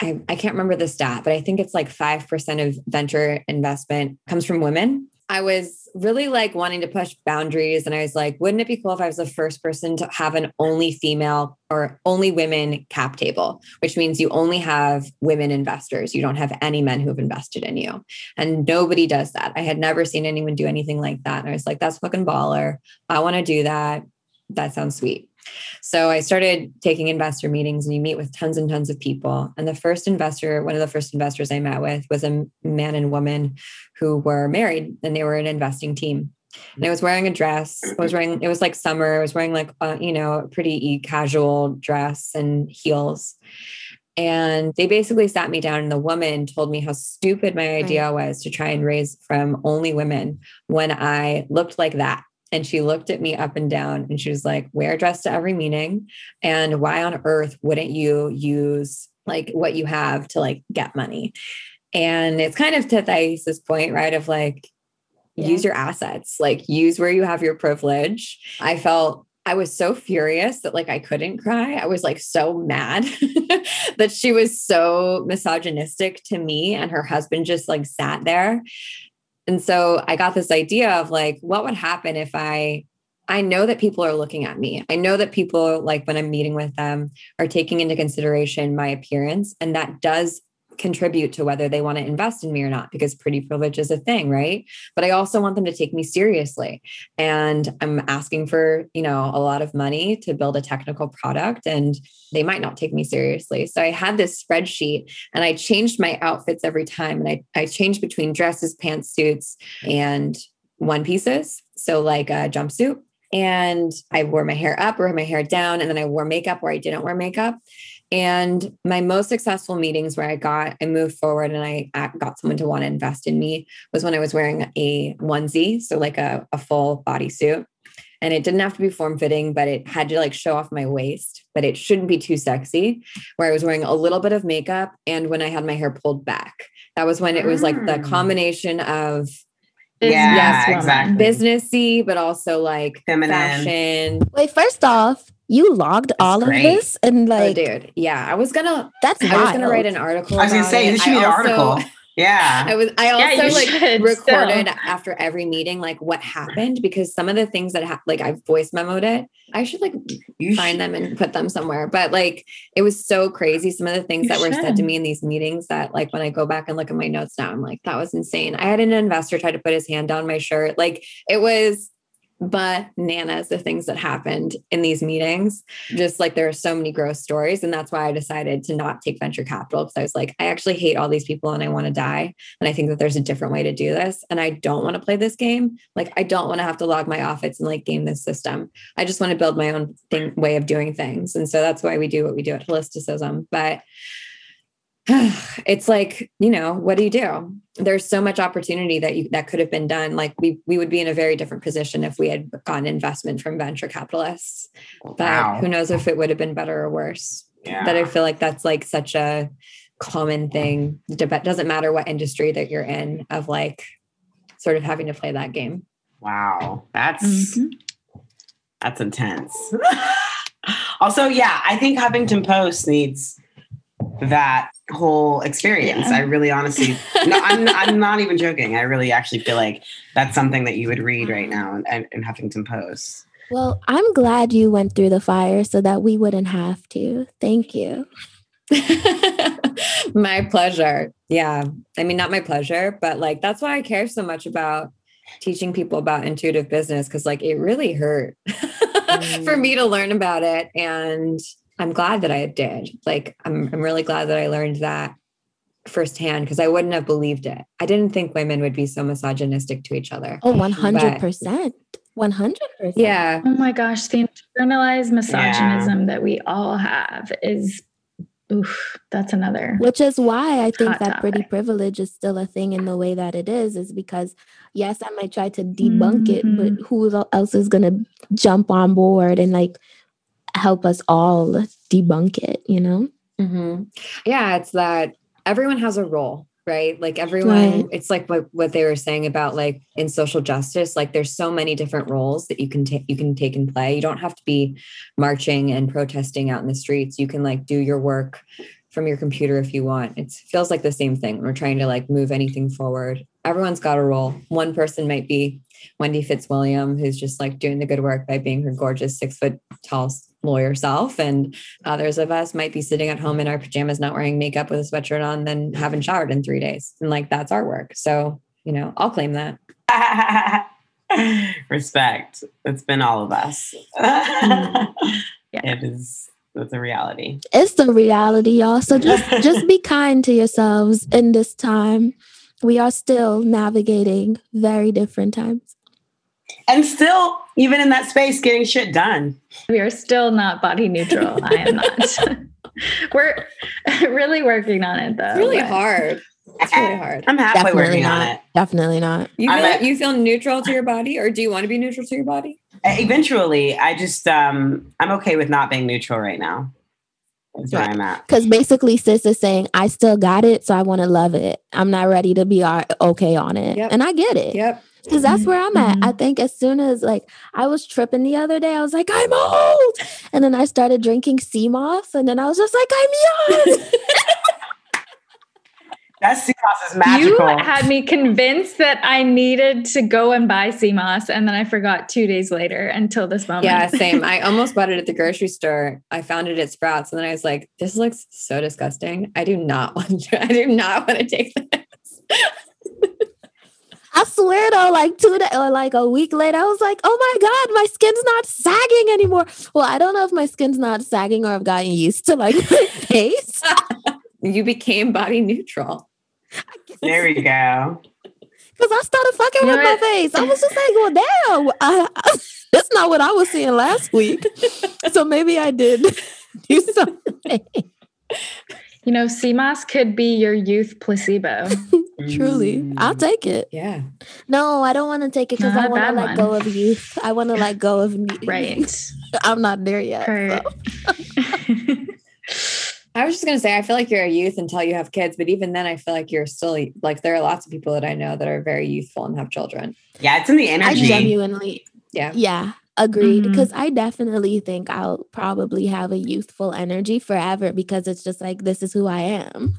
I, I can't remember the stat, but I think it's like 5% of venture investment comes from women. I was really like wanting to push boundaries. And I was like, wouldn't it be cool if I was the first person to have an only female or only women cap table, which means you only have women investors. You don't have any men who have invested in you. And nobody does that. I had never seen anyone do anything like that. And I was like, that's fucking baller. I want to do that. That sounds sweet. So I started taking investor meetings and you meet with tons and tons of people. And the first investor, one of the first investors I met with was a man and woman who were married and they were an investing team. And I was wearing a dress. I was wearing, it was like summer. I was wearing like, uh, you know, a pretty casual dress and heels. And they basically sat me down, and the woman told me how stupid my idea was to try and raise from only women when I looked like that. And she looked at me up and down and she was like, wear a dress to every meeting. And why on earth wouldn't you use like what you have to like get money? And it's kind of to Thais' point, right? Of like, Yeah. use your assets, like use where you have your privilege. I felt I was so furious that like I couldn't cry. I was like so mad that she was so misogynistic to me and her husband just like sat there. And so I got this idea of like what would happen if I I know that people are looking at me. I know that people like when I'm meeting with them are taking into consideration my appearance and that does contribute to whether they want to invest in me or not because pretty privilege is a thing, right? But I also want them to take me seriously. And I'm asking for, you know, a lot of money to build a technical product and they might not take me seriously. So I had this spreadsheet and I changed my outfits every time and I I changed between dresses, pantsuits and one pieces. So like a jumpsuit and I wore my hair up or my hair down and then I wore makeup where I didn't wear makeup. And my most successful meetings where I got, I moved forward and I got someone to want to invest in me was when I was wearing a onesie, so like a, a full bodysuit. And it didn't have to be form fitting, but it had to like show off my waist, but it shouldn't be too sexy. Where I was wearing a little bit of makeup and when I had my hair pulled back. That was when it was like the Mm. combination of Yeah, woman. exactly. businessy, but also like Feminine. fashion. wait first off you logged all of this and oh, like dude. Yeah. I was gonna that's I was gonna write an article. I was gonna say it. you should I need an also- article. Yeah. I was. I also you like should recorded still. after every meeting, like what happened, because some of the things that ha- like I voice memoed it. I should like You find them and put them somewhere. But like it was so crazy. Some of the things You that were said to me in these meetings that like when I go back and look at my notes now, I'm like, that was insane. I had an investor try to put his hand down my shirt. Like it was bananas the things that happened in these meetings. Just like there are so many gross stories. And that's why I decided to not take venture capital because I was like, I actually hate all these people and I want to die. And I think that there's a different way to do this. And I don't want to play this game. Like I don't want to have to log my office and like game this system. I just want to build my own thing way of doing things. And so that's why we do what we do at holisticism. But it's like, you know, what do you do? There's so much opportunity that you that could have been done. Like we we would be in a very different position if we had gotten investment from venture capitalists. But Wow. who knows if it would have been better or worse. Yeah. But I feel like that's like such a common thing. It doesn't matter what industry that you're in of like sort of having to play that game. Wow. That's Mhm. that's intense. also, yeah, I think Huffington Post needs that whole experience. Yeah. I really honestly no, I'm I'm not even joking. I really actually feel like that's something that you would read right now in, in, in Huffington Post. Well, I'm glad you went through the fire so that we wouldn't have to. Thank you. my pleasure. Yeah. I mean, not my pleasure, but like that's why I care so much about teaching people about intuitive business because like it really hurt for mm. me to learn about it. And I'm glad that I did. Like, I'm, I'm really glad that I learned that firsthand because I wouldn't have believed it. I didn't think women would be so misogynistic to each other. Oh, 100%. 100%. Yeah. Oh my gosh, the internalized misogynism that we all have is oof, that's another. Which is why I think Hot that pretty privilege is still a thing in the way that it is, is because yes, I might try to debunk it, Mhm. but who else is gonna jump on board and like help us all debunk it, you know? hmm Yeah, it's that everyone has a role, right? Like everyone, Right. it's like what what they were saying about like in social justice. Like there's so many different roles that you can take you can take and play. You don't have to be marching and protesting out in the streets. You can like do your work from your computer if you want. It feels like the same thing. We're trying to like move anything forward. Everyone's got a role. One person might be Wendy Fitzwilliam, who's just like doing the good work by being her gorgeous six foot tall lawyer self. And others of us might be sitting at home in our pajamas, not wearing makeup with a sweatshirt on, then haven't showered in three days. And like that's our work. So, you know, I'll claim that. Respect. It's been all of us. Yeah. It is it's a reality. It's the reality, y'all. So just just be kind to yourselves in this time. We are still navigating very different times. And still, even in that space, getting shit done. We are still not body neutral. I am not. We're really working on it though. It's really but- hard. It's really hard. I'm halfway Definitely working on it. Definitely not. You feel, at- you feel neutral to your body, or do you want to be neutral to your body? Uh, Eventually, I just um I'm okay with not being neutral right now. That's where I'm at. Because basically, sis is saying, I still got it, so I want to love it. I'm not ready to be uh, okay on it. Yep. And I get it. Yep. Because that's where I'm at. Mhm. I think as soon as like I was tripping the other day, I was like, I'm old. And then I started drinking sea moss. And then I was just like, I'm young. That sea moss is magical. You had me convinced that I needed to go and buy sea moss, and then I forgot two days later until this moment. Yeah, same. I almost bought it at the grocery store. I found it at Sprouts, and then I was like, "This looks so disgusting. I do not want to. I do not want to take this." I swear though, like two days or like a week later, I was like, oh my God, my skin's not sagging anymore. Well, I don't know if my skin's not sagging or I've gotten used to like my face. you became body neutral. there we go. Because I started fucking You with my face. I was just like, well, damn, I, I, that's not what I was seeing last week. so maybe I did do something. You know, sea moss could be your youth placebo. Truly, I'll Mm. take it. Yeah. No, I don't want to take it because I want to let one. go of youth. I want to let go of me. right. I'm not there yet. So. I was just gonna say, I feel like you're a youth until you have kids, but even then, I feel like you're still like there are lots of people that I know that are very youthful and have children. Yeah, it's in the energy. I genuinely, Yeah. yeah, agreed. Because I definitely think I'll probably have a youthful energy forever because it's just like, this is who I am.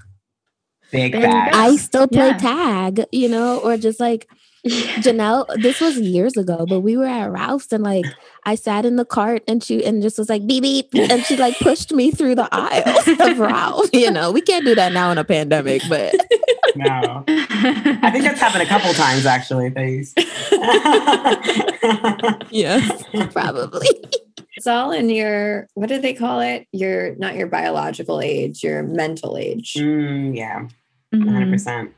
Big Big bags. I still play Yeah. tag, you know, or just like Janelle, this was years ago, but we were at Ralph's and like I sat in the cart and she and just was like beep beep and she like pushed me through the aisles of Ralph. You know, we can't do that now in a pandemic, but no. I think that's happened a couple times actually, Thais. yes, probably. It's all in your what do they call it? Your not your biological age, your mental age. Mm, yeah, Mhm. 100%.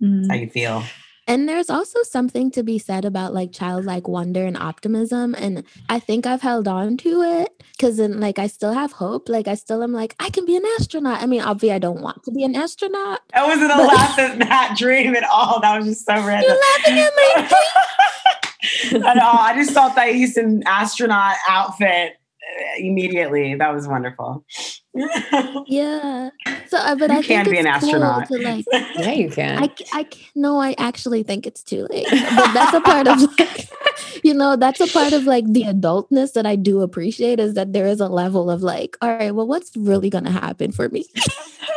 Mhm. How you feel? And there's also something to be said about like childlike wonder and optimism. And I think I've held on to it because then like I still have hope. Like I still am like, I can be an astronaut. I mean, obviously I don't want to be an astronaut. That wasn't a But- laugh at that dream at all. That was just so random. You're laughing at my I know. I just saw Thais in astronaut outfit immediately. That was wonderful. Yeah. So, uh, but You I can think be an it's cool astronaut. to like. Yeah, you can. I, I no, I actually think it's too late. But that's a part of like, you know, that's a part of like the adultness that I do appreciate is that there is a level of like, all right, well, what's really gonna happen for me?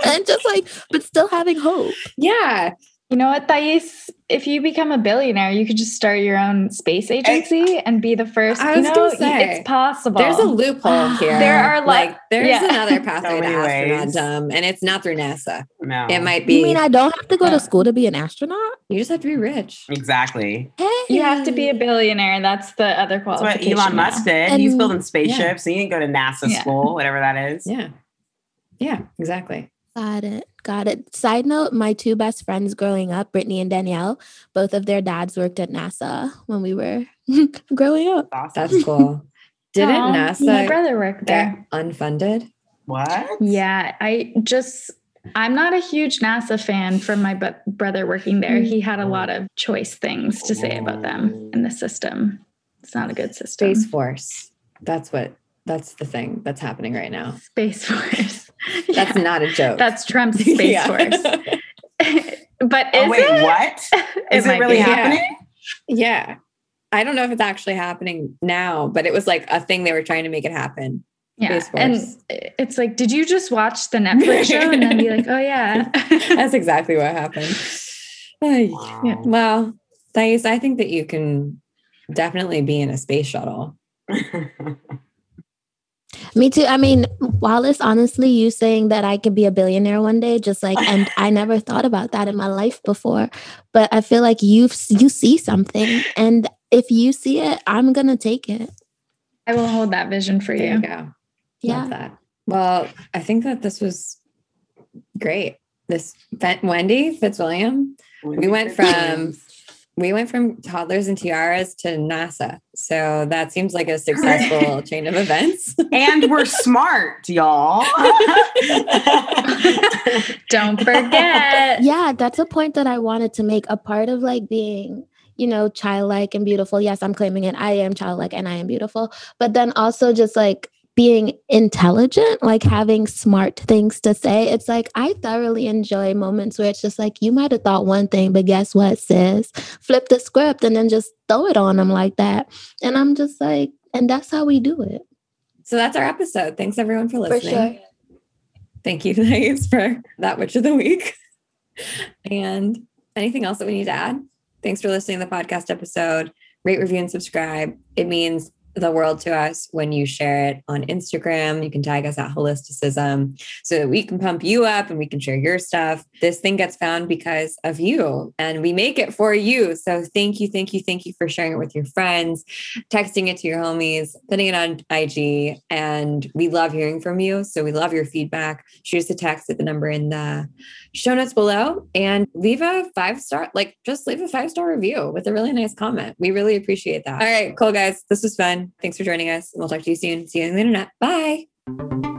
and just like, but still having hope. yeah. You know what, Thais? If you become a billionaire, you could just start your own space agency and be the first. I you was know, gonna say, it's possible. There's a loophole here. There are lo- like there's yeah. another pathway to many ways. astronautum, and it's not through NASA. no. It might be. You mean I don't have to go Yeah. to school to be an astronaut? you just have to be rich. exactly. Hey, You have to be a billionaire. That's the other That's what. Elon now. Musk did. He's building spaceships. He didn't go to NASA Yeah. school, whatever that is. Yeah. Yeah. Exactly. Got it. Got it. Side note, my two best friends growing up, Brittany and Danielle, both of their dads worked at NASA when we were growing up. Awesome. That's cool. Didn't NASA? My brother worked there. get unfunded? what? Yeah, I just I'm not a huge NASA fan from my bu- brother working there. He had a mm. lot of choice things to say about them mm. in the system. It's not a good system. Space Force. That's what. That's the thing that's happening right now. Space Force. That's Yeah, not a joke. that's Trump's Space Yeah. Force. but oh, is Oh, wait, it? what? Is it, might really be. Happening? yeah. I don't know if it's actually happening now, but it was like a thing they were trying to make it happen. Yeah. Space And it's like, did you just watch the Netflix show and then be like, oh yeah. That's exactly what happened. Ay. Wow. Well, Thais, I think that you can definitely be in a space shuttle. Me too. I mean, Wallace, honestly, you saying that I could be a billionaire one day, just like, and I never thought about that in my life before. But I feel like you you see something, and if you see it, I'm gonna take it. I will hold that vision for There you you. go. Love Yeah. that. Well, I think that this was great. This Wendy Fitzwilliam, we went from we went from toddlers and tiaras to NASA. So that seems like a successful chain of events. and we're smart, y'all. Don't forget. Yeah, that's a point that I wanted to make. A part of like being, you know, childlike and beautiful. Yes, I'm claiming it. I am childlike and I am beautiful. But then also just like being intelligent, like having smart things to say. It's like I thoroughly enjoy moments where it's just like you might have thought one thing, but guess what, sis? Flip the script and then just throw it on them like that. And I'm just like, and that's how we do it. so that's our episode. Thanks everyone for For listening. sure. Thank you, Thais, for that witch of the week. And anything else that we need to add? Thanks for listening to the podcast episode. Rate, review, and subscribe. It means the world to us when you share it on Instagram. You can tag us at holisticism so that we can pump you up and we can share your stuff. This thing gets found because of you and we make it for you. So thank you, thank you, thank you for sharing it with your friends, texting it to your homies, putting it on IG. And we love hearing from you. So we love your feedback. Shoot us a text at the number in the show notes below and leave a five star, like just leave a five star review with a really nice comment. We really appreciate that. All right, cool guys. This was fun. Thanks for joining us. And we'll talk to you soon. See you on the internet. Bye.